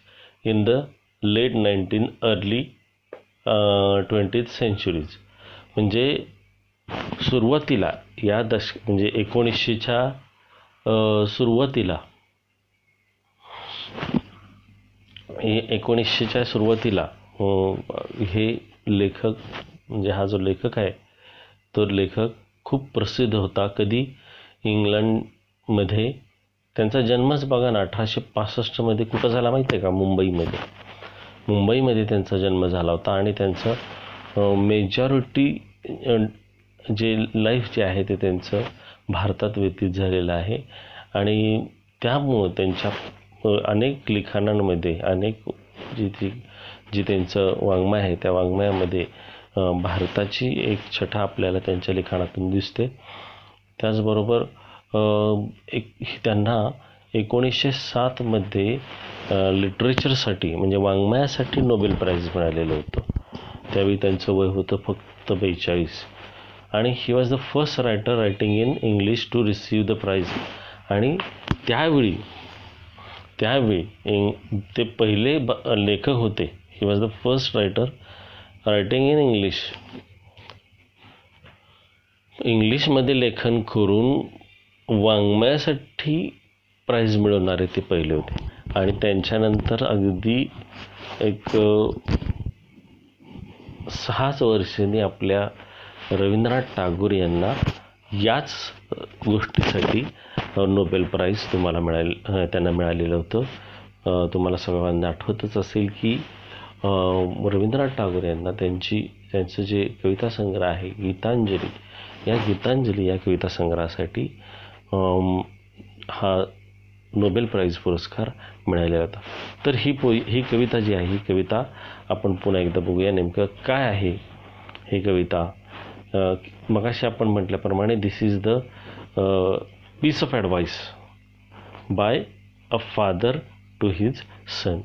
in the late nineteen early twentieth centuries म्हणजे सुरुवातीला या दश म्हणजे एकोणीसशेच्या uh, सुरुवातीला हे एकोणीसशेच्या सुरुवातीला हे लेखक म्हणजे हा जो लेखक आहे तो लेखक खूप प्रसिद्ध होता. कधी इंग्लंडमध्ये त्यांचा जन्मच बघा ना अठराशे पासष्टमध्ये कुठं झाला माहिती आहे का? मुंबईमध्ये. मुंबईमध्ये त्यांचा जन्म झाला होता आणि त्यांचं मेजॉरिटी जे लाईफ जे आहे ते त्यांचं भारतात व्यतीत झालेलं आहे. आणि त्यामुळं त्यांच्या अनेक लिखाणांमध्ये अनेक जी ती जी त्यांचं वाङ्मय आहे त्या वाङ्मयामध्ये भारताची एक छटा आपल्याला त्यांच्या लिखाणातून दिसते. त्याचबरोबर एक त्यांना एकोणीसशे सातमध्ये लिटरेचरसाठी म्हणजे वाङ्मयासाठी नोबेल प्राईज मिळालेलं होतं. त्यावेळी त्यांचं वय होतं फक्त बेचाळीस. आणि he was the first writer writing in English to receive the prize आणि त्यावेळी त्यावेळी ते पहिले ब लेखक होते. He was the first writer writing in English इंग्लिशमध्ये लेखन करून वाङ्मयासाठी प्राईज मिळवणारे ते पहिले होते. आणि त्यांच्यानंतर अगदी एक सहाच वर्षांनी आपल्या रवींद्रनाथ टागोर यांना याच गोष्टीसाठी नोबेल प्राईज तुम्हाला मिळाल त्यांना मिळालेलं होतं. तुम्हाला सगळ्यांना आठवतच असेल की रवींद्रनाथ टागोर यांना त्यांची त्यांचं जे कविता संग्रह आहे गीतांजली या गीतांजली या कविता संग्रहासाठी हा नोबेल प्राईज पुरस्कार मिळालेला होता. तर ही पो ही कविता जी आहे ही कविता आपण पुन्हा एकदा बघूया नेमकं काय आहे ही कविता. मगाशी आपण म्हटल्याप्रमाणे this is the piece of advice by a father to his son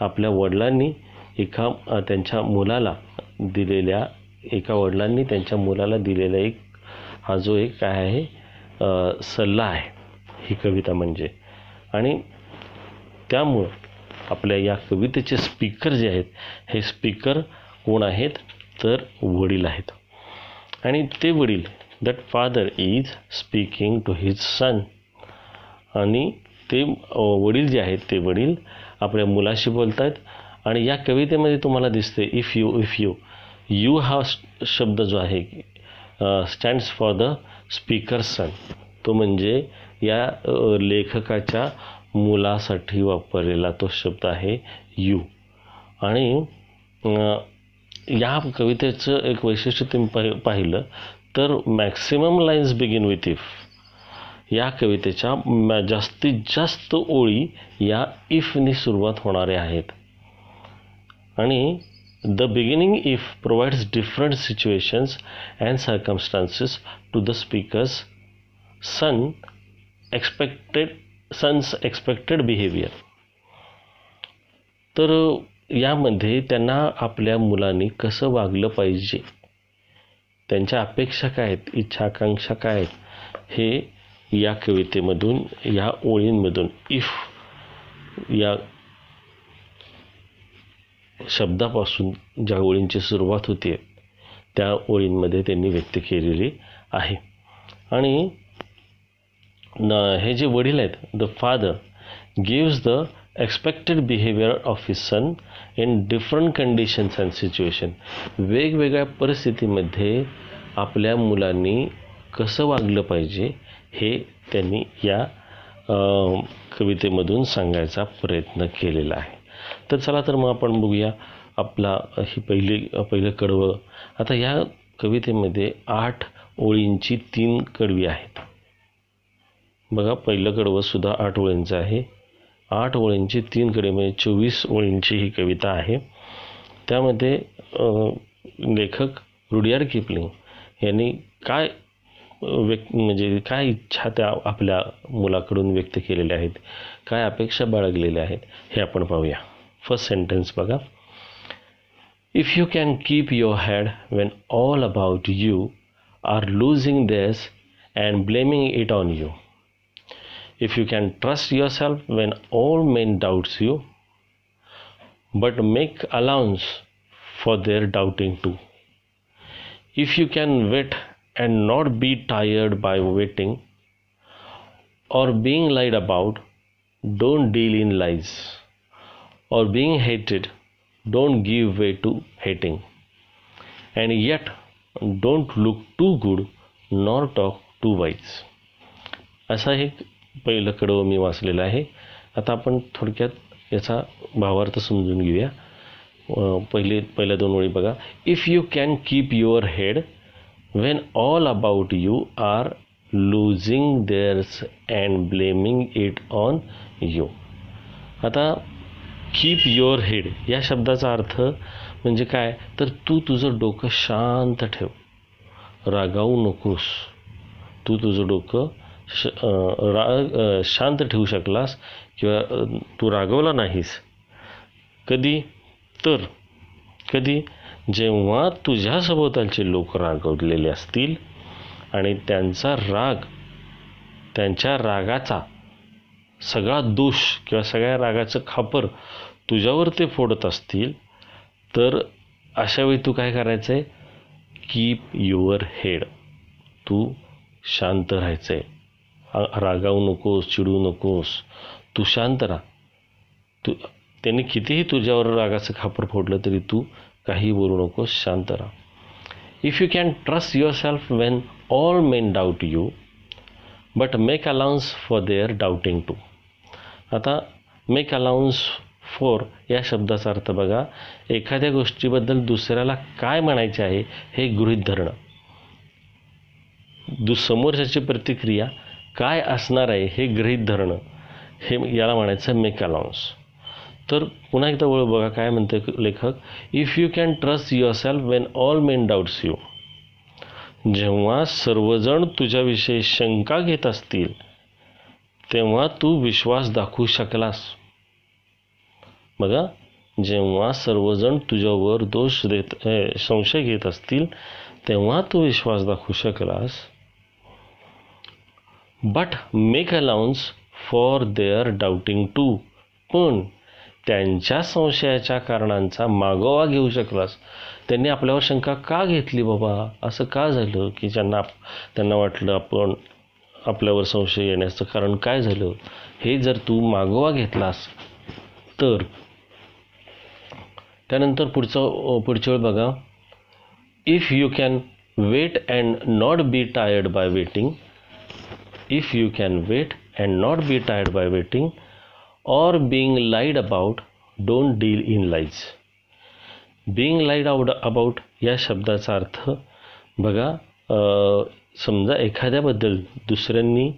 आपल्या वडिलांनी एका त्यांच्या मुलाला दिलेल्या एका वडिलांनी त्यांच्या मुलाला दिलेला एक हा जो एक काय आहे सल्ला आहे ही कविता म्हणजे. आणि त्यामुळं आपल्या या कवितेचे स्पीकर जे आहेत हे स्पीकर कोण आहेत? तर वडील आहेत. आणि ते वडील that father is speaking to his son आणि ते वडील जे आहेत ते वडील आपल्या मुलाशी बोलत आहेत आणि या कवितेमध्ये तुम्हाला दिसते if you if you you हा शब्द जो आहे stands for the speaker son तो म्हणजे या लेखकाच्या मुलासाठी वापरलेला तो शब्द आहे यू आणि या कवितेचं एक वैशिष्ट्य तुम्ही पाहिलं तर maximum lines begin with if या कवितेच्या मॅ जास्तीत जास्त ओळी या इफनी सुरुवात होणाऱ्या आहेत. आणि the beginning if provides different situations and circumstances to the speaker's son expected son's expected behaviour तर यामध्ये त्यांना आपल्या मुलांनी कसं वागलं पाहिजे? त्यांच्या अपेक्षा काय आहेत? इच्छा आकांक्षा काय आहेत? हे या कवितेमधून या ओळींमधून इफ या शब्दापासून ज्या ओळींची सुरुवात होते त्या ओळींमध्ये त्यांनी व्यक्त केलेली आहे. आणि न हे जे वडील आहेत the father gives the expected behaviour of his son in different conditions and situation वेगवेगळ्या परिस्थितीमध्ये आपल्या मुलांनी कसं वागलं पाहिजे हे त्यांनी या कवितेमधून सांगायचा प्रयत्न केलेला आहे. तर चला तर मग आपण बघूया आपला ही पहिली पहिलं कडवं. आता या कवितेमध्ये आठ ओळींची तीन कडवी आहेत. बघा पहिलं कडवं सुद्धा आठ ओळींचं आहे. आठ ओळींची तीन कडे म्हणजे चोवीस ओळींची ही कविता आहे. त्यामध्ये लेखक रुडियार किपलिंग यांनी काय व्यक् म्हणजे काय इच्छा त्या आपल्या मुलाकडून व्यक्त केलेल्या आहेत? काय अपेक्षा बाळगलेल्या आहेत? हे आपण पाहूया. फर्स्ट सेंटेन्स बघा. If you can keep your head when all about you are losing theirs and blaming it on you if you can trust yourself when all men doubts you but make allowance for their doubting too if you can wait and not be tired by waiting or being lied about don't deal in lies or being hated don't give way to hating and yet don't look too good nor talk too wise असा एक पहिलं कडवं मी वाचलेलं आहे. आता आपण थोडक्यात याचा भावार्थ समजून घेऊया. पहिले पहिल्या दोन ओळी बघा. If you can keep your head when all about you are losing theirs and blaming it on you आता कीप युअर हेड या शब्दाचा अर्थ म्हणजे काय? तर तू तुझं डोकं शांत ठेव. रागावू नकोस. तू तुझं डोकं श राग शांत ठेवू शकलास किंवा तू रागवला नाहीस. कधी? तर. कधी? जेव्हा तुझ्या सभोवतालचे लोक रागवलेले असतील आणि त्यांचा राग त्यांच्या रागाचा सगळा दोष किंवा सगळ्या रागाचं खापर तुझ्यावर ते फोडत असतील तर अशावेळी तू काय करायचं आहे कीप युअर हेड तू शांत राहायचं आहे रागावू नकोस चिडू नकोस. तू शांत राहा. तू त्यांनी कितीही तुझ्यावर रागाचं खापर फोडलं तरी तू काही बोलू नकोस शांत राहा. If you can trust yourself when all men doubt you but make allowance for their doubting too आता मेक अलाउन्स फोर या शब्दाचा अर्थ बघा एखाद्या गोष्टीबद्दल दुसऱ्याला काय म्हणायचे आहे हे गृहीत धरणं. दु समोरच्याची प्रतिक्रिया काय असणार आहे हे गृहीत धरणं हे याला म्हणायचं मेक अलाउन्स तर पुन्हा एकदा वळ बघा काय म्हणते लेखक if you can trust yourself when all men doubts you जेव्हा सर्वजण तुझ्याविषयी शंका घेत असतील तेव्हा तू विश्वास दाखवू शकलास. बघा जेव्हा सर्वजण तुझ्यावर दोष देत संशय घेत असतील तेव्हा तू विश्वास दाखवू शकलास. But make allowance for their doubting too पण त्यांच्या संशयाच्या कारणांचा मागोवा घेऊ शकलास. त्यांनी आपल्यावर शंका का घेतली बाबा? असं का झालं की ज्यांना त्यांना वाटलं आपण आपल्यावर संशय येण्याचं कारण काय झालं? हे जर तू मागोवा घेतलास तर त्यानंतर पुढचं पुढच्या वेळ बघा. If you can wait and not be tired by waiting if you can wait and not be tired by waiting or being lied about don't deal in lies. Being lied out about या शब्दाचा अर्थ बघा समजा एखाद्याबद्दल दुसऱ्यांनी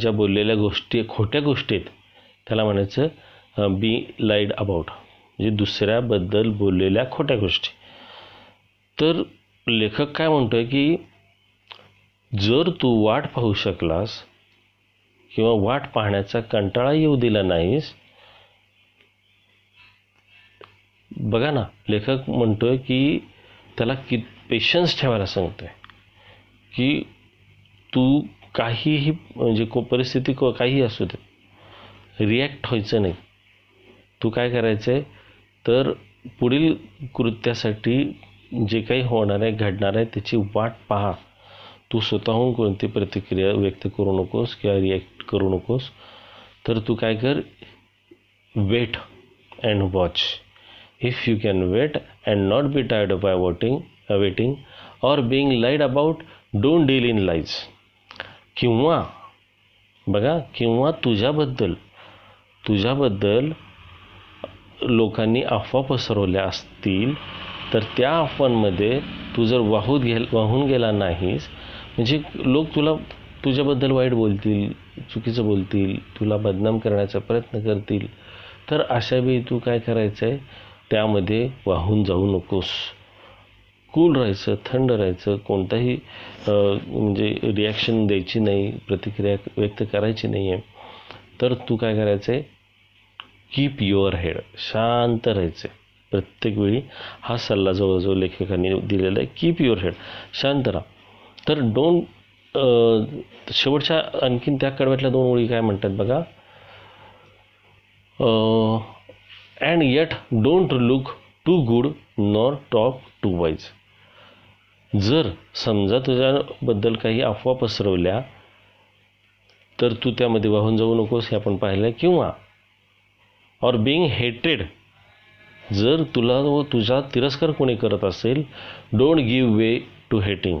ज्या बोललेल्या गोष्टी खोट्या गोष्टी आहेत त्याला म्हणायचं बी लाईड अबाउट म्हणजे दुसऱ्याबद्दल बोललेल्या खोट्या गोष्टी. तर लेखक काय म्हणतो आहे की जर तू वाट पाहू शकलास किंवा वाट पाहण्याचा कंटाळा येऊ दिला नाहीस बघा ना लेखक म्हणतोय की त्याला कि पेशन्स ठेवायला सांगतोय. की तू काहीही म्हणजे को परिस्थिती को काहीही असू दे रिॲक्ट व्हायचं नाही. तू काय करायचं आहे तर पुढील कृत्यासाठी जे काही होणार आहे घडणार आहे त्याची वाट पहा. तू स्वतःहून कोणती प्रतिक्रिया व्यक्त करू नकोस किंवा रिॲक्ट करू नकोस तर तू काय कर? Wait and watch if you can wait and not be tired by waiting waiting or being lied about don't deal in lies किंवा बघा किंवा तुझ्याबद्दल तुझ्याबद्दल लोकांनी अफवा पसरवल्या असतील तर त्या अफवांमध्ये तू जर वाहूत घे वाहून गेला नाहीस म्हणजे लोक तुला तुझ्याबद्दल वाईट बोलतील चुकीचं बोलतील तुला बदनाम करण्याचा प्रयत्न करतील. तर अशावेळी तू काय करायचं आहे त्यामध्ये वाहून जाऊ नकोस. कूल राहायचं थंड राहायचं कोणताही म्हणजे रिॲक्शन द्यायची नाही प्रतिक्रिया व्यक्त करायची नाही आहे तर तू काय करायचं आहे कीप युअर हेड शांत राहायचं आहे प्रत्येक वेळी हा सल्ला जवळजवळ लेखकांनी दिलेला आहे. कीप युअर हेड शांत राहा. तर डोंट शेवटच्या आणखीन त्या कडव्यातल्या दोन ओळी काय म्हणतात बघा. And yet don't look too good nor talk too wise जर समजा तुझ्याबद्दल काही अफवा पसरवल्या तर तू त्यामध्ये वाहून जाऊ नकोस हे आपण पाहिलं आहे किंवा ऑर बिईंग हेटेड जर तुला व तुझा तिरस्कार कोणी करत असेल don't give way to hating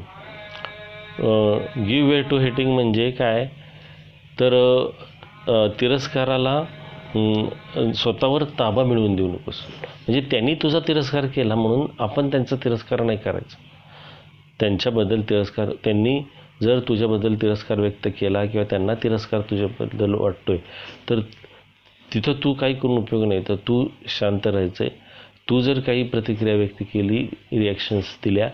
give way to hating म्हणजे काय? तर तिरस्काराला स्वतःवर ताबा मिळवून देऊ नकोस. म्हणजे त्यांनी तुझा तिरस्कार केला म्हणून आपण त्यांचा तिरस्कार नाही करायचा. त्यांच्याबद्दल तिरस्कार त्यांनी जर तुझ्याबद्दल तिरस्कार व्यक्त केला किंवा त्यांना तिरस्कार तुझ्याबद्दल वाटतोय तर तिथं तू काही करून उपयोग नाही. तर तू शांत राहायचं आहे तू जर काही प्रतिक्रिया व्यक्त केली रिॲक्शन्स दिल्या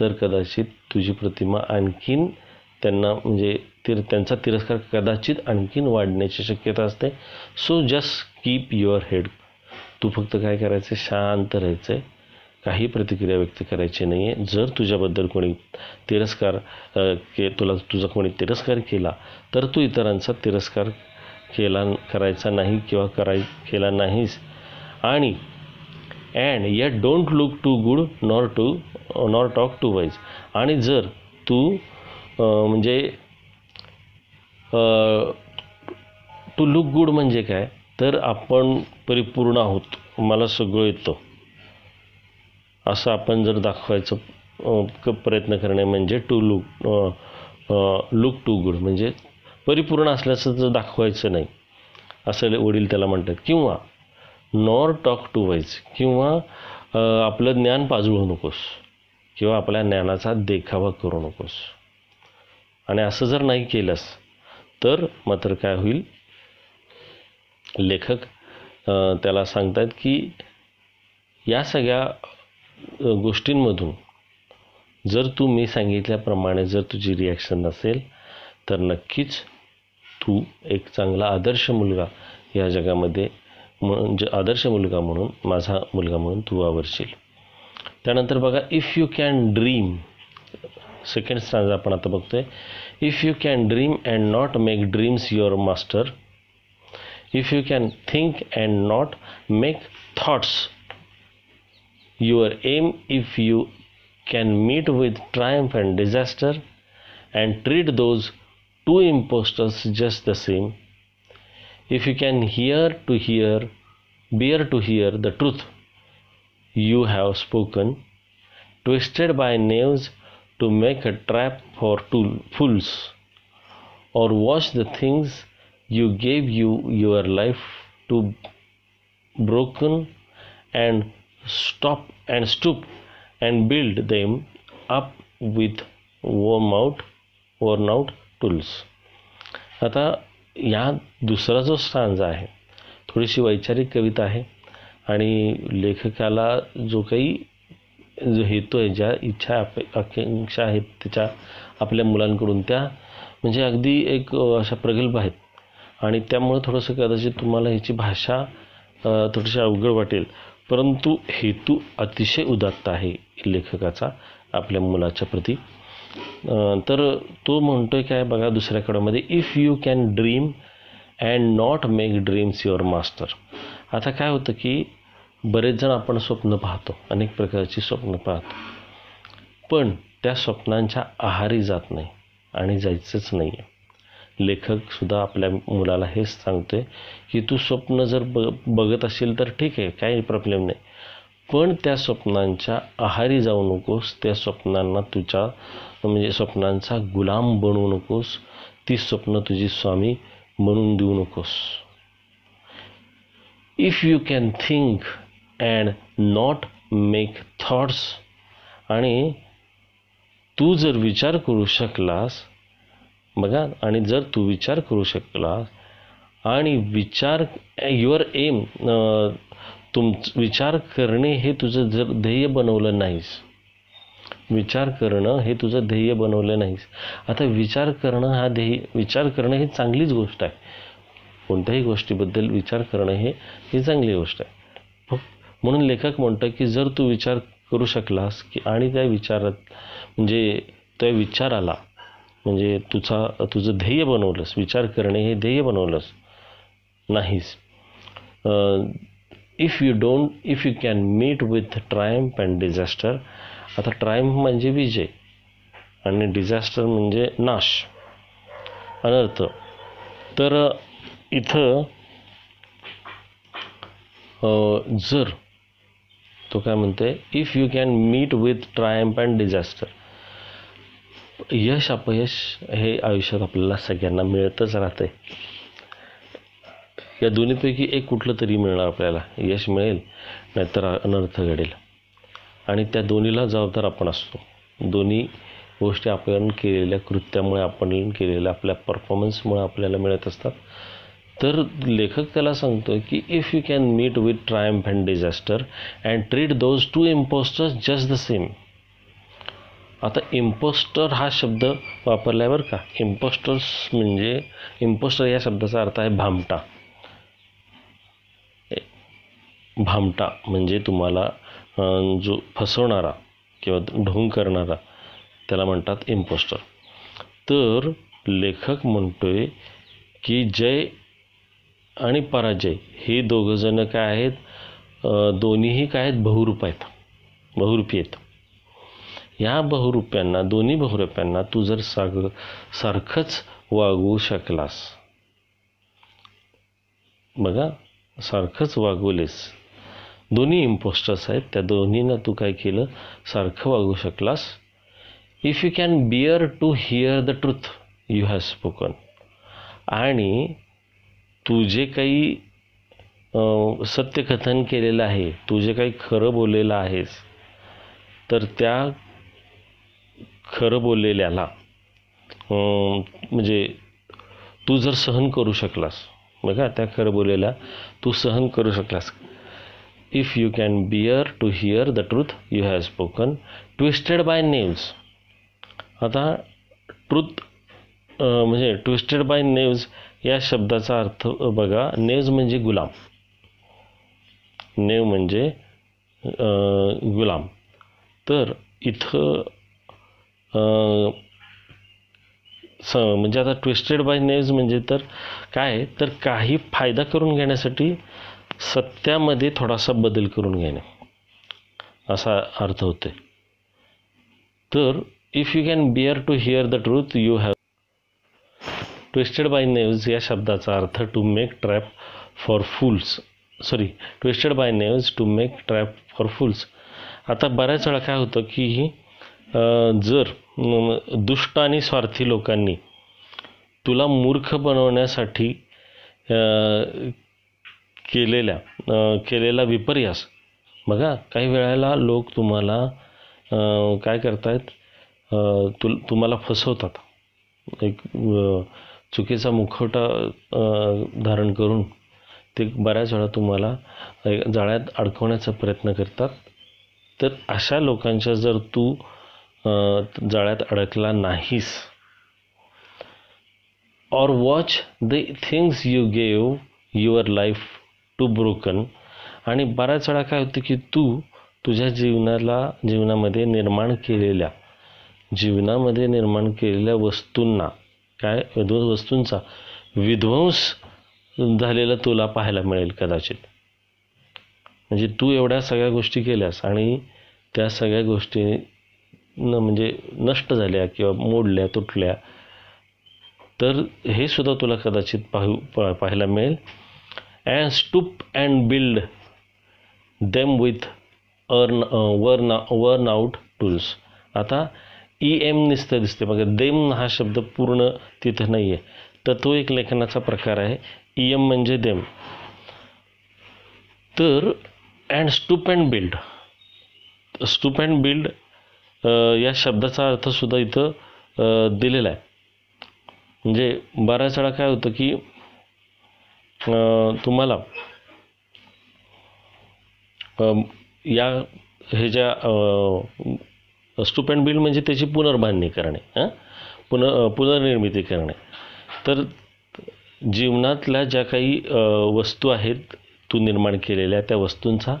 तर कदाचित तुझी प्रतिमा आणखीन त्यांना म्हणजे तिर त्यांचा तिरस्कार कदाचित आणखीन वाढण्याची शक्यता असते. So just keep your head तू फक्त काय करायचं शांत राहायचं आहे काही प्रतिक्रिया व्यक्त करायची नाही आहे जर तुझ्याबद्दल कोणी तिरस्कार के तुला तुझा कोणी तिरस्कार केला तर तू इतरांचा तिरस्कार केला करायचा नाही किंवा कराय केला नाहीस. आणि and yet don't look too good nor too nor talk too wise आणि जर तू म्हणजे टू लुक गुड म्हणजे काय? तर आपण परिपूर्ण आहोत. मला सगळं येतं. असं आपण जर दाखवायचं प्रयत्न करणे म्हणजे to look look too good म्हणजे परिपूर्ण असल्याचं जर दाखवायचं नाही असं वडील त्याला म्हणतात. किंवा नॉर टॉक टू वाईज किंवा आपलं ज्ञान पाजळू नकोस. किंवा आपल्या ज्ञानाचा देखावा करू नकोस. आणि असं जर नाही केलंस तर मात्र काय होईल? लेखक त्याला सांगतात की या सगळ्या गोष्टींमधून जर तू मी सांगितल्याप्रमाणे जर तुझी रिॲक्शन नसेल तर नक्कीच तू एक चांगला आदर्श मुलगा या जगामध्ये म्हणजे आदर्श मुलगा म्हणून माझा मुलगा म्हणून तू वावरशील. त्यानंतर बघा if you can dream second stanza आपण आता बघतोय. If you can dream and not make dreams your master if you can think and not make thoughts your aim if you can meet with triumph and disaster and treat those two impostors just the same. If you can hear to hear, bear to hear the truth you have spoken, twisted by knaves to make a trap for fools, or watch the things you gave you your life to broken and stop and stoop and build them up with worn out worn out tools. आता या दुसरा जो stanza आहे थोडीशी वैचारिक कविता आहे आणि लेखकाला जो काही जो हेतू आहे ज्या इच्छा अपे आकांक्षा आहेत त्याच्या आपल्या मुलांकडून त्या म्हणजे अगदी एक अशा प्रगल्भ आहेत. आणि त्यामुळं थोडंसं कदाचित तुम्हाला ह्याची भाषा थोडीशी अवघड वाटेल. परंतु हेतू अतिशय उदात्त आहे लेखकाचा आपल्या मुलाच्या प्रती. तर तो म्हणतोय काय बघा दुसऱ्या कडमध्ये if you can dream and not make dreams your master आता काय होतं की बरेच जण आपण स्वप्न पाहतो अनेक प्रकारची स्वप्न पाहतो. पण त्या स्वप्नांच्या आहारी जात नाही आणि जायचंच नाही आहे लेखकसुद्धा आपल्या मुलाला हेच सांगतोय की तू स्वप्न जर ब बघत असेल तर ठीक आहे काही प्रॉब्लेम नाही. पण त्या स्वप्नांच्या आहारी जाऊ नकोस त्या स्वप्नांना तुझ्या म्हणजे स्वप्नांचा गुलाम बनवू नकोस ती स्वप्न तुझी स्वामी म्हणून देऊ नकोस. If you can think and not make thoughts आणि तू जर विचार करू शकलास बघा आणि जर तू विचार करू शकलास आणि विचार युअर एम तुम विचार करणे हे तुझं जर ध्येय बनवलं नाहीस विचार करणं हे तुझं ध्येय बनवलं नाहीस. आता विचार करणं हा ध्येय विचार करणं ही चांगलीच गोष्ट आहे. कोणत्याही गोष्टीबद्दल विचार करणं हे ही चांगली गोष्ट आहे. म्हणून लेखक म्हणतो की जर तू विचार करू शकलास की आणि त्या विचारात म्हणजे त्या विचाराला म्हणजे तुझा तुझं ध्येय बनवलंस विचार करणे हे ध्येय बनवलंस नाहीस. If you don't if you can meet with triumph and disaster आता ट्रायम्फ म्हणजे विजय आणि डिझास्टर म्हणजे नाश. अनर्थ. तर इथं जर तो काय म्हणते if you can meet with triumph and disaster यश अपयश हे आयुष्यात आपल्याला सगळ्यांना मिळतच राहते या दोन्हीपैकी एक कुठलं तरी मिळणार आपल्याला. यश मिळेल नाहीतर अनर्थ घडेल. आणि त्या दोन्हीला जबाबदार आपण असतो. दोन्ही गोष्टी आपण केलेल्या कृत्यामुळे आपण केलेल्या आपल्या परफॉर्मन्समुळे आपल्याला मिळत असतात. तर लेखक त्याला सांगतो की if you can meet with triumph and disaster and treat those two impostors just the same आता इम्पोस्टर हा शब्द वापरल्यावर का. इम्पोस्टर्स म्हणजे इम्पोस्टर या शब्दाचा अर्थ आहे भामटा. भामटा म्हणजे तुम्हाला जो फसवणारा किंवा ढोंग करणारा त्याला म्हणतात इम्पोस्टर तर लेखक म्हणतो आहे की जय आणि पराजय हे दोघंजणं काय आहेत? दोन्हीही काय आहेत? बहुरूप आहेत. बहुरूपी आहेत. या बहुरूप्यांना दोन्ही बहुरूप्यांना तू जर साग सारखंच वागवू शकलास बघा सारखंच वागवलेस दोन्ही इम्पोस्टर्स आहेत. त्या दोन्हींना तू काय केलं? सारखं वागू शकलास. If you can bear to hear the truth you have spoken आणि तू जे काही सत्यकथन केलेलं आहे तू जे काही खरं बोललेलं आहेस तर त्या खरं बोललेल्याला म्हणजे तू जर सहन करू शकलास बघा त्या खरं बोललेल्या तू सहन करू शकलास. If you can bear to hear the truth you have spoken twisted by knaves आता ट्रूथ म्हणजे ट्विस्टेड बाय नेव्ज या शब्दाचा अर्थ बघा. नेव्ज म्हणजे गुलाम. नेव म्हणजे गुलाम. तर इथं स म्हणजे आता ट्विस्टेड बाय नेव्ज म्हणजे तर काय? तर काही फायदा करून घेण्यासाठी सत्यामध्ये थोडासा बदल करून घेणे. असा अर्थ होते तर if you can bear to hear the truth you have twisted by knaves या शब्दाचा अर्थ to make trap for fools sorry twisted by knaves to make trap for fools आता बऱ्याच वेळा काय होतं की ही जर दुष्ट आणि स्वार्थी लोकांनी तुला मूर्ख बनवण्यासाठी केलेल्या केलेला विपर्यास. बघा काही वेळेला लोक तुम्हाला काय करतायत? अं, तु तुम्हाला फसवतात. एक चुकीचा मुखवटा धारण करून ते बऱ्याच वेळा तुम्हाला जाळ्यात अडकवण्याचा प्रयत्न करतात. तर अशा लोकांच्या जर तू जाळ्यात अडकला नाहीस or watch the things you gave your life to broken आणि बऱ्याच वेळा काय होतं की तू तुझ्या जीवनाला जीवनामध्ये निर्माण केलेल्या जीवनामध्ये निर्माण केलेल्या वस्तूंना काय विध्वंस वस्तूंचा विध्वंस झालेला तुला पाहायला मिळेल कदाचित. म्हणजे तू एवढ्या सगळ्या गोष्टी केल्यास आणि त्या सगळ्या गोष्टी न म्हणजे नष्ट झाल्या किंवा मोडल्या तुटल्या तर हे सुद्धा तुला कदाचित पाहू पाहायला मिळेल. And stoop and build them with worn worn worn out tools आता ई एम निस्त दिसते. मग देम हा शब्द पूर्ण तिथं नाही आहे तर तो एक लेखनाचा प्रकार आहे. ई एम म्हणजे देम. तर and stoop and build stoop and build या शब्दाचा अर्थसुद्धा इथं दिलेला आहे. म्हणजे बऱ्याच वेळा काय होतं की तुम्हाला या हे ज्या स्टूप बिल म्हणजे त्याची पुनर्बांधणी करणे हां? पुन पुनर्निर्मिती करणे. तर जीवनातल्या ज्या काही वस्तू आहेत तू निर्माण केलेल्या त्या वस्तूंचा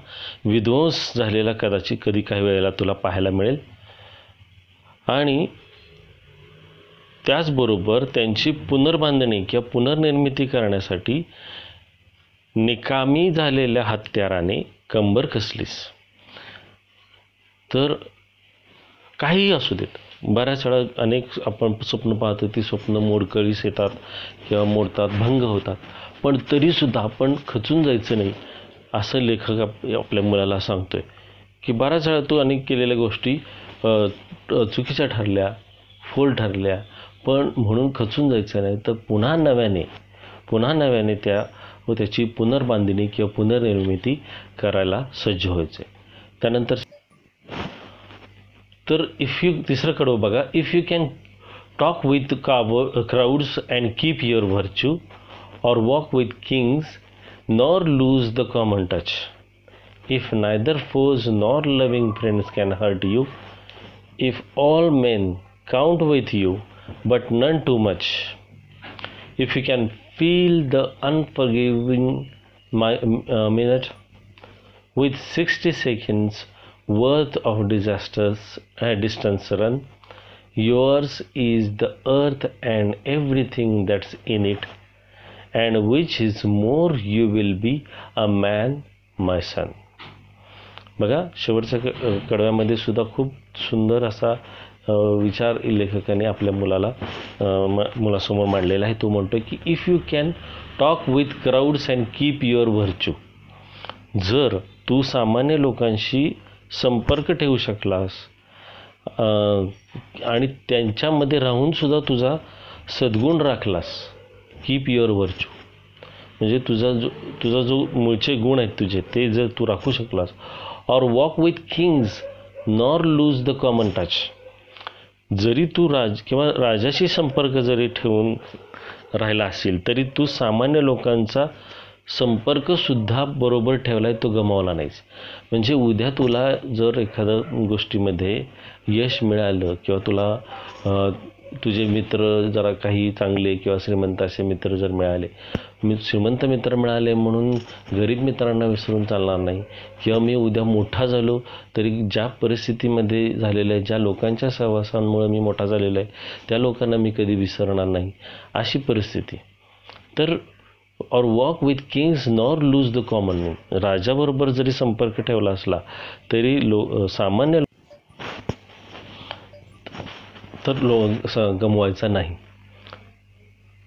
विध्वंस झालेला कदाचित कधी काही वेळेला तुला पाहायला मिळेल. आणि त्याचबरोबर त्यांची पुनर्बांधणी किंवा पुनर्निर्मिती करण्यासाठी निकामी झालेल्या हत्याराने कंबर कसलीस तर काहीही असू देत. बऱ्याच वेळा अनेक आपण स्वप्न पाहतो ती स्वप्न मोडकळीस येतात किंवा मोडतात भंग होतात. पण तरीसुद्धा आपण खचून जायचं नाही असं लेखक आप आपल्या मुलाला सांगतोय. की बऱ्याच वेळा तू अनेक केलेल्या गोष्टी चुकीच्या ठरल्या फोल ठरल्या पण म्हणून खचून जायचं नाही. तर पुन्हा नव्याने पुन्हा नव्याने त्या व त्याची पुनर्बांधणी किंवा पुनर्निर्मिती करायला सज्ज व्हायचे. त्यानंतर तर इफ यू तिसरं कडवं बघा. If you can talk with काव crowds and keep your virtue or walk with kings, nor lose the common touch. If neither foes nor loving friends can hurt you, if all men count with you, but none too much, if you can feel the unforgiving mi- uh, minute with 60 seconds worth of disasters uh, distance run, yours is the earth and everything that's in it and which is more you will be a man my son बघा शेवटच्या क- अ, कडव्यामध्ये सुद्धा खूप सुंदर असा अ, विचार लेखकाने आपल्या मुलाला म- मुलासमोर मांडलेला आहे. तो म्हणतो की if you can talk with crowds and keep your virtue जर तू सामान्य लोकांशी संपर्क ठेवू शकलास आणि त्यांच्यामध्ये राहून सुद्धा तुझा सद्गुण राखलास कीप युअर व्हर्च्यू म्हणजे तुझा जो तुझा जो मूळचे गुण आहेत तुझे ते जर तू राखू शकलास or walk with kings nor lose the common touch जरी तू राज किंवा राजाशी संपर्क जरी ठेवून राहिला असेल तरी तू सामान्य लोकांचा संपर्कसुद्धा बरोबर ठेवला आहे तो गमावला नाहीस. म्हणजे उद्या तुला जर एखाद्या गोष्टीमध्ये यश मिळालं किंवा तुला तुझे मित्र जरा काही चांगले किंवा श्रीमंत असे मित्र जर मिळाले मी श्रीमंत मित्र मिळाले म्हणून गरीब मित्रांना विसरून चालणार नाही किंवा मी उद्या मोठा झालो तरी ज्या परिस्थितीमध्ये झालेलं आहे ज्या लोकांच्या सहवासांमुळे मी मोठा झालेला आहे त्या लोकांना मी कधी विसरणार नाही. अशी परिस्थिती. तर or walk with kings nor lose the common राजाबरोबर जरी संपर्क ठेवला असला तरी लो सामान्य तर लो गमवायचा नाही.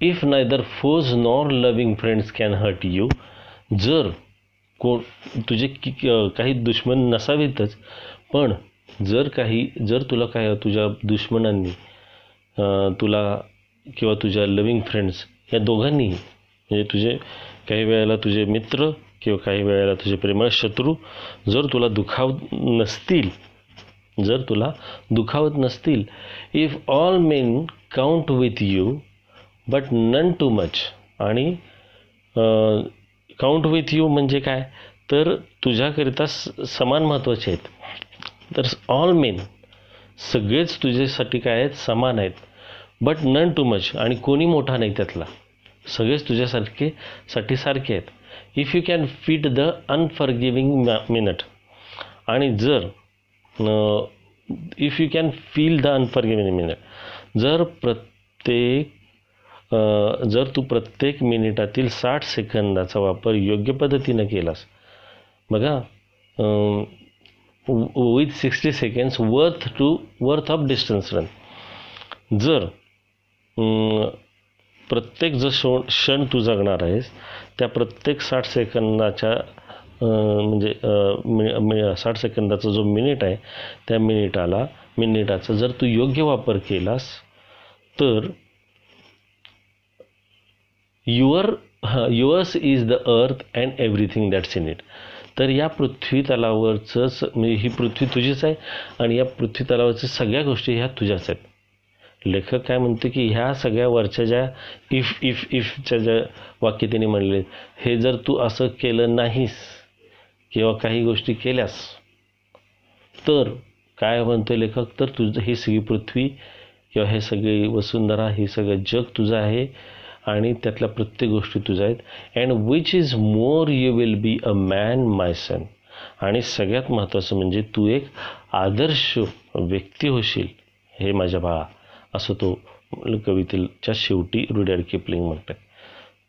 If neither foes nor loving friends can hurt you जर को तुझे कि काही दुश्मन नसावेतच पण जर काही जर तुला काय तुझ्या दुश्मनांनी तुला किंवा तुझ्या लविंग फ्रेंड्स या दोघांनीही म्हणजे तुझे काही वेळेला तुझे मित्र किंवा काही वेळेला तुझे प्रेमळ शत्रू जर तुला दुखावत नसतील जर तुला दुखावत नसतील if all men count with you but none too much आणि काउंट विथ यू म्हणजे काय? तर तुझ्याकरिता स- समान महत्त्वाचे आहेत. तर ऑल मेन सगळेच तुझ्यासाठी काय आहेत? समान आहेत. बट नन टू मच आणि कोणी मोठा नाही त्यातला. सगळेच तुझ्यासारखे साठी सारखे आहेत. If you can fit the unforgiving minute आणि जर if you can feel the unforgiving minute जर प्रत्येक जर तू प्रत्येक मिनिटातील साठ सेकंदाचा वापर योग्य पद्धतीनं केलास बघा with sixty seconds worth to worth of distance run जर प्रत्येक जो शो क्षण तू जगणार आहेस त्या प्रत्येक साठ सेकंदाच्या म्हणजे मि- साठ सेकंदाचा जो मिनिट आहे त्या मिनिटाला मिनिटाचा जर तू योग्य वापर केलास तर your yours is the earth and everything that's in it तर या पृथ्वी तलावरचंच म्हणजे ही पृथ्वी तुझीच आहे आणि या पृथ्वी तलावरच्या सगळ्या गोष्टी ह्या तुझ्याच आहेत. लेखक काय म्हणते की ह्या सगळ्या वरच्या ज्या इफ इफ इफच्या ज्या वाक्य त्यांनी म्हणले हे जर तू असं केलं नाहीस किंवा काही गोष्टी केल्यास तर काय म्हणतो लेखक? तर तुझं ही सगळी पृथ्वी किंवा हे सगळी वसुंधरा हे सगळं जग तुझं आहे आणि त्यातल्या प्रत्येक गोष्टी तुझ्या आहेत. And which is more you will be a man my son आणि सगळ्यात महत्त्वाचं म्हणजे तू एक आदर्श व्यक्ती होशील हे माझ्या बाळा. असं तो कवितेच्या शेवटी रुड्यार्ड किपलिंग म्हणतात.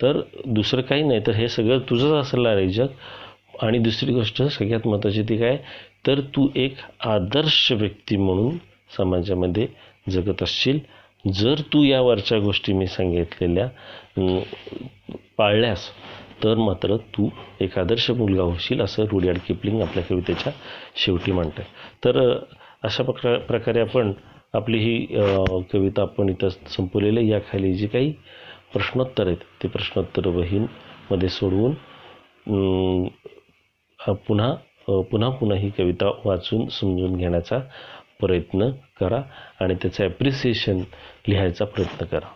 तर दुसरं काही नाही तर हे सगळं तुझंच असलं रे जग. आणि दुसरी गोष्ट सगळ्यात महत्त्वाची ती काय? तर तू एक आदर्श व्यक्ती म्हणून समाजामध्ये जगत असशील. जर तू या वरच्या गोष्टी मी सांगितलेल्या पाळल्यास तर मात्र तू एक आदर्श मुलगा होशील असं रुडियाड किपलिंग आपल्या कवितेच्या शेवटी म्हणतं तर अशा प्रका प्रकारे आपण आपली ही कविता आपण इथं संपवलेली आहे. याखाली जी काही प्रश्नोत्तर आहेत ते प्रश्नोत्तर वहीमध्ये सोडवून पुन्हा पुन्हा पुन्हा ही कविता वाचून समजून घेण्याचा प्रयत्न करा आणि त्याचं ॲप्रिसिएशन लिहायचा प्रयत्न करा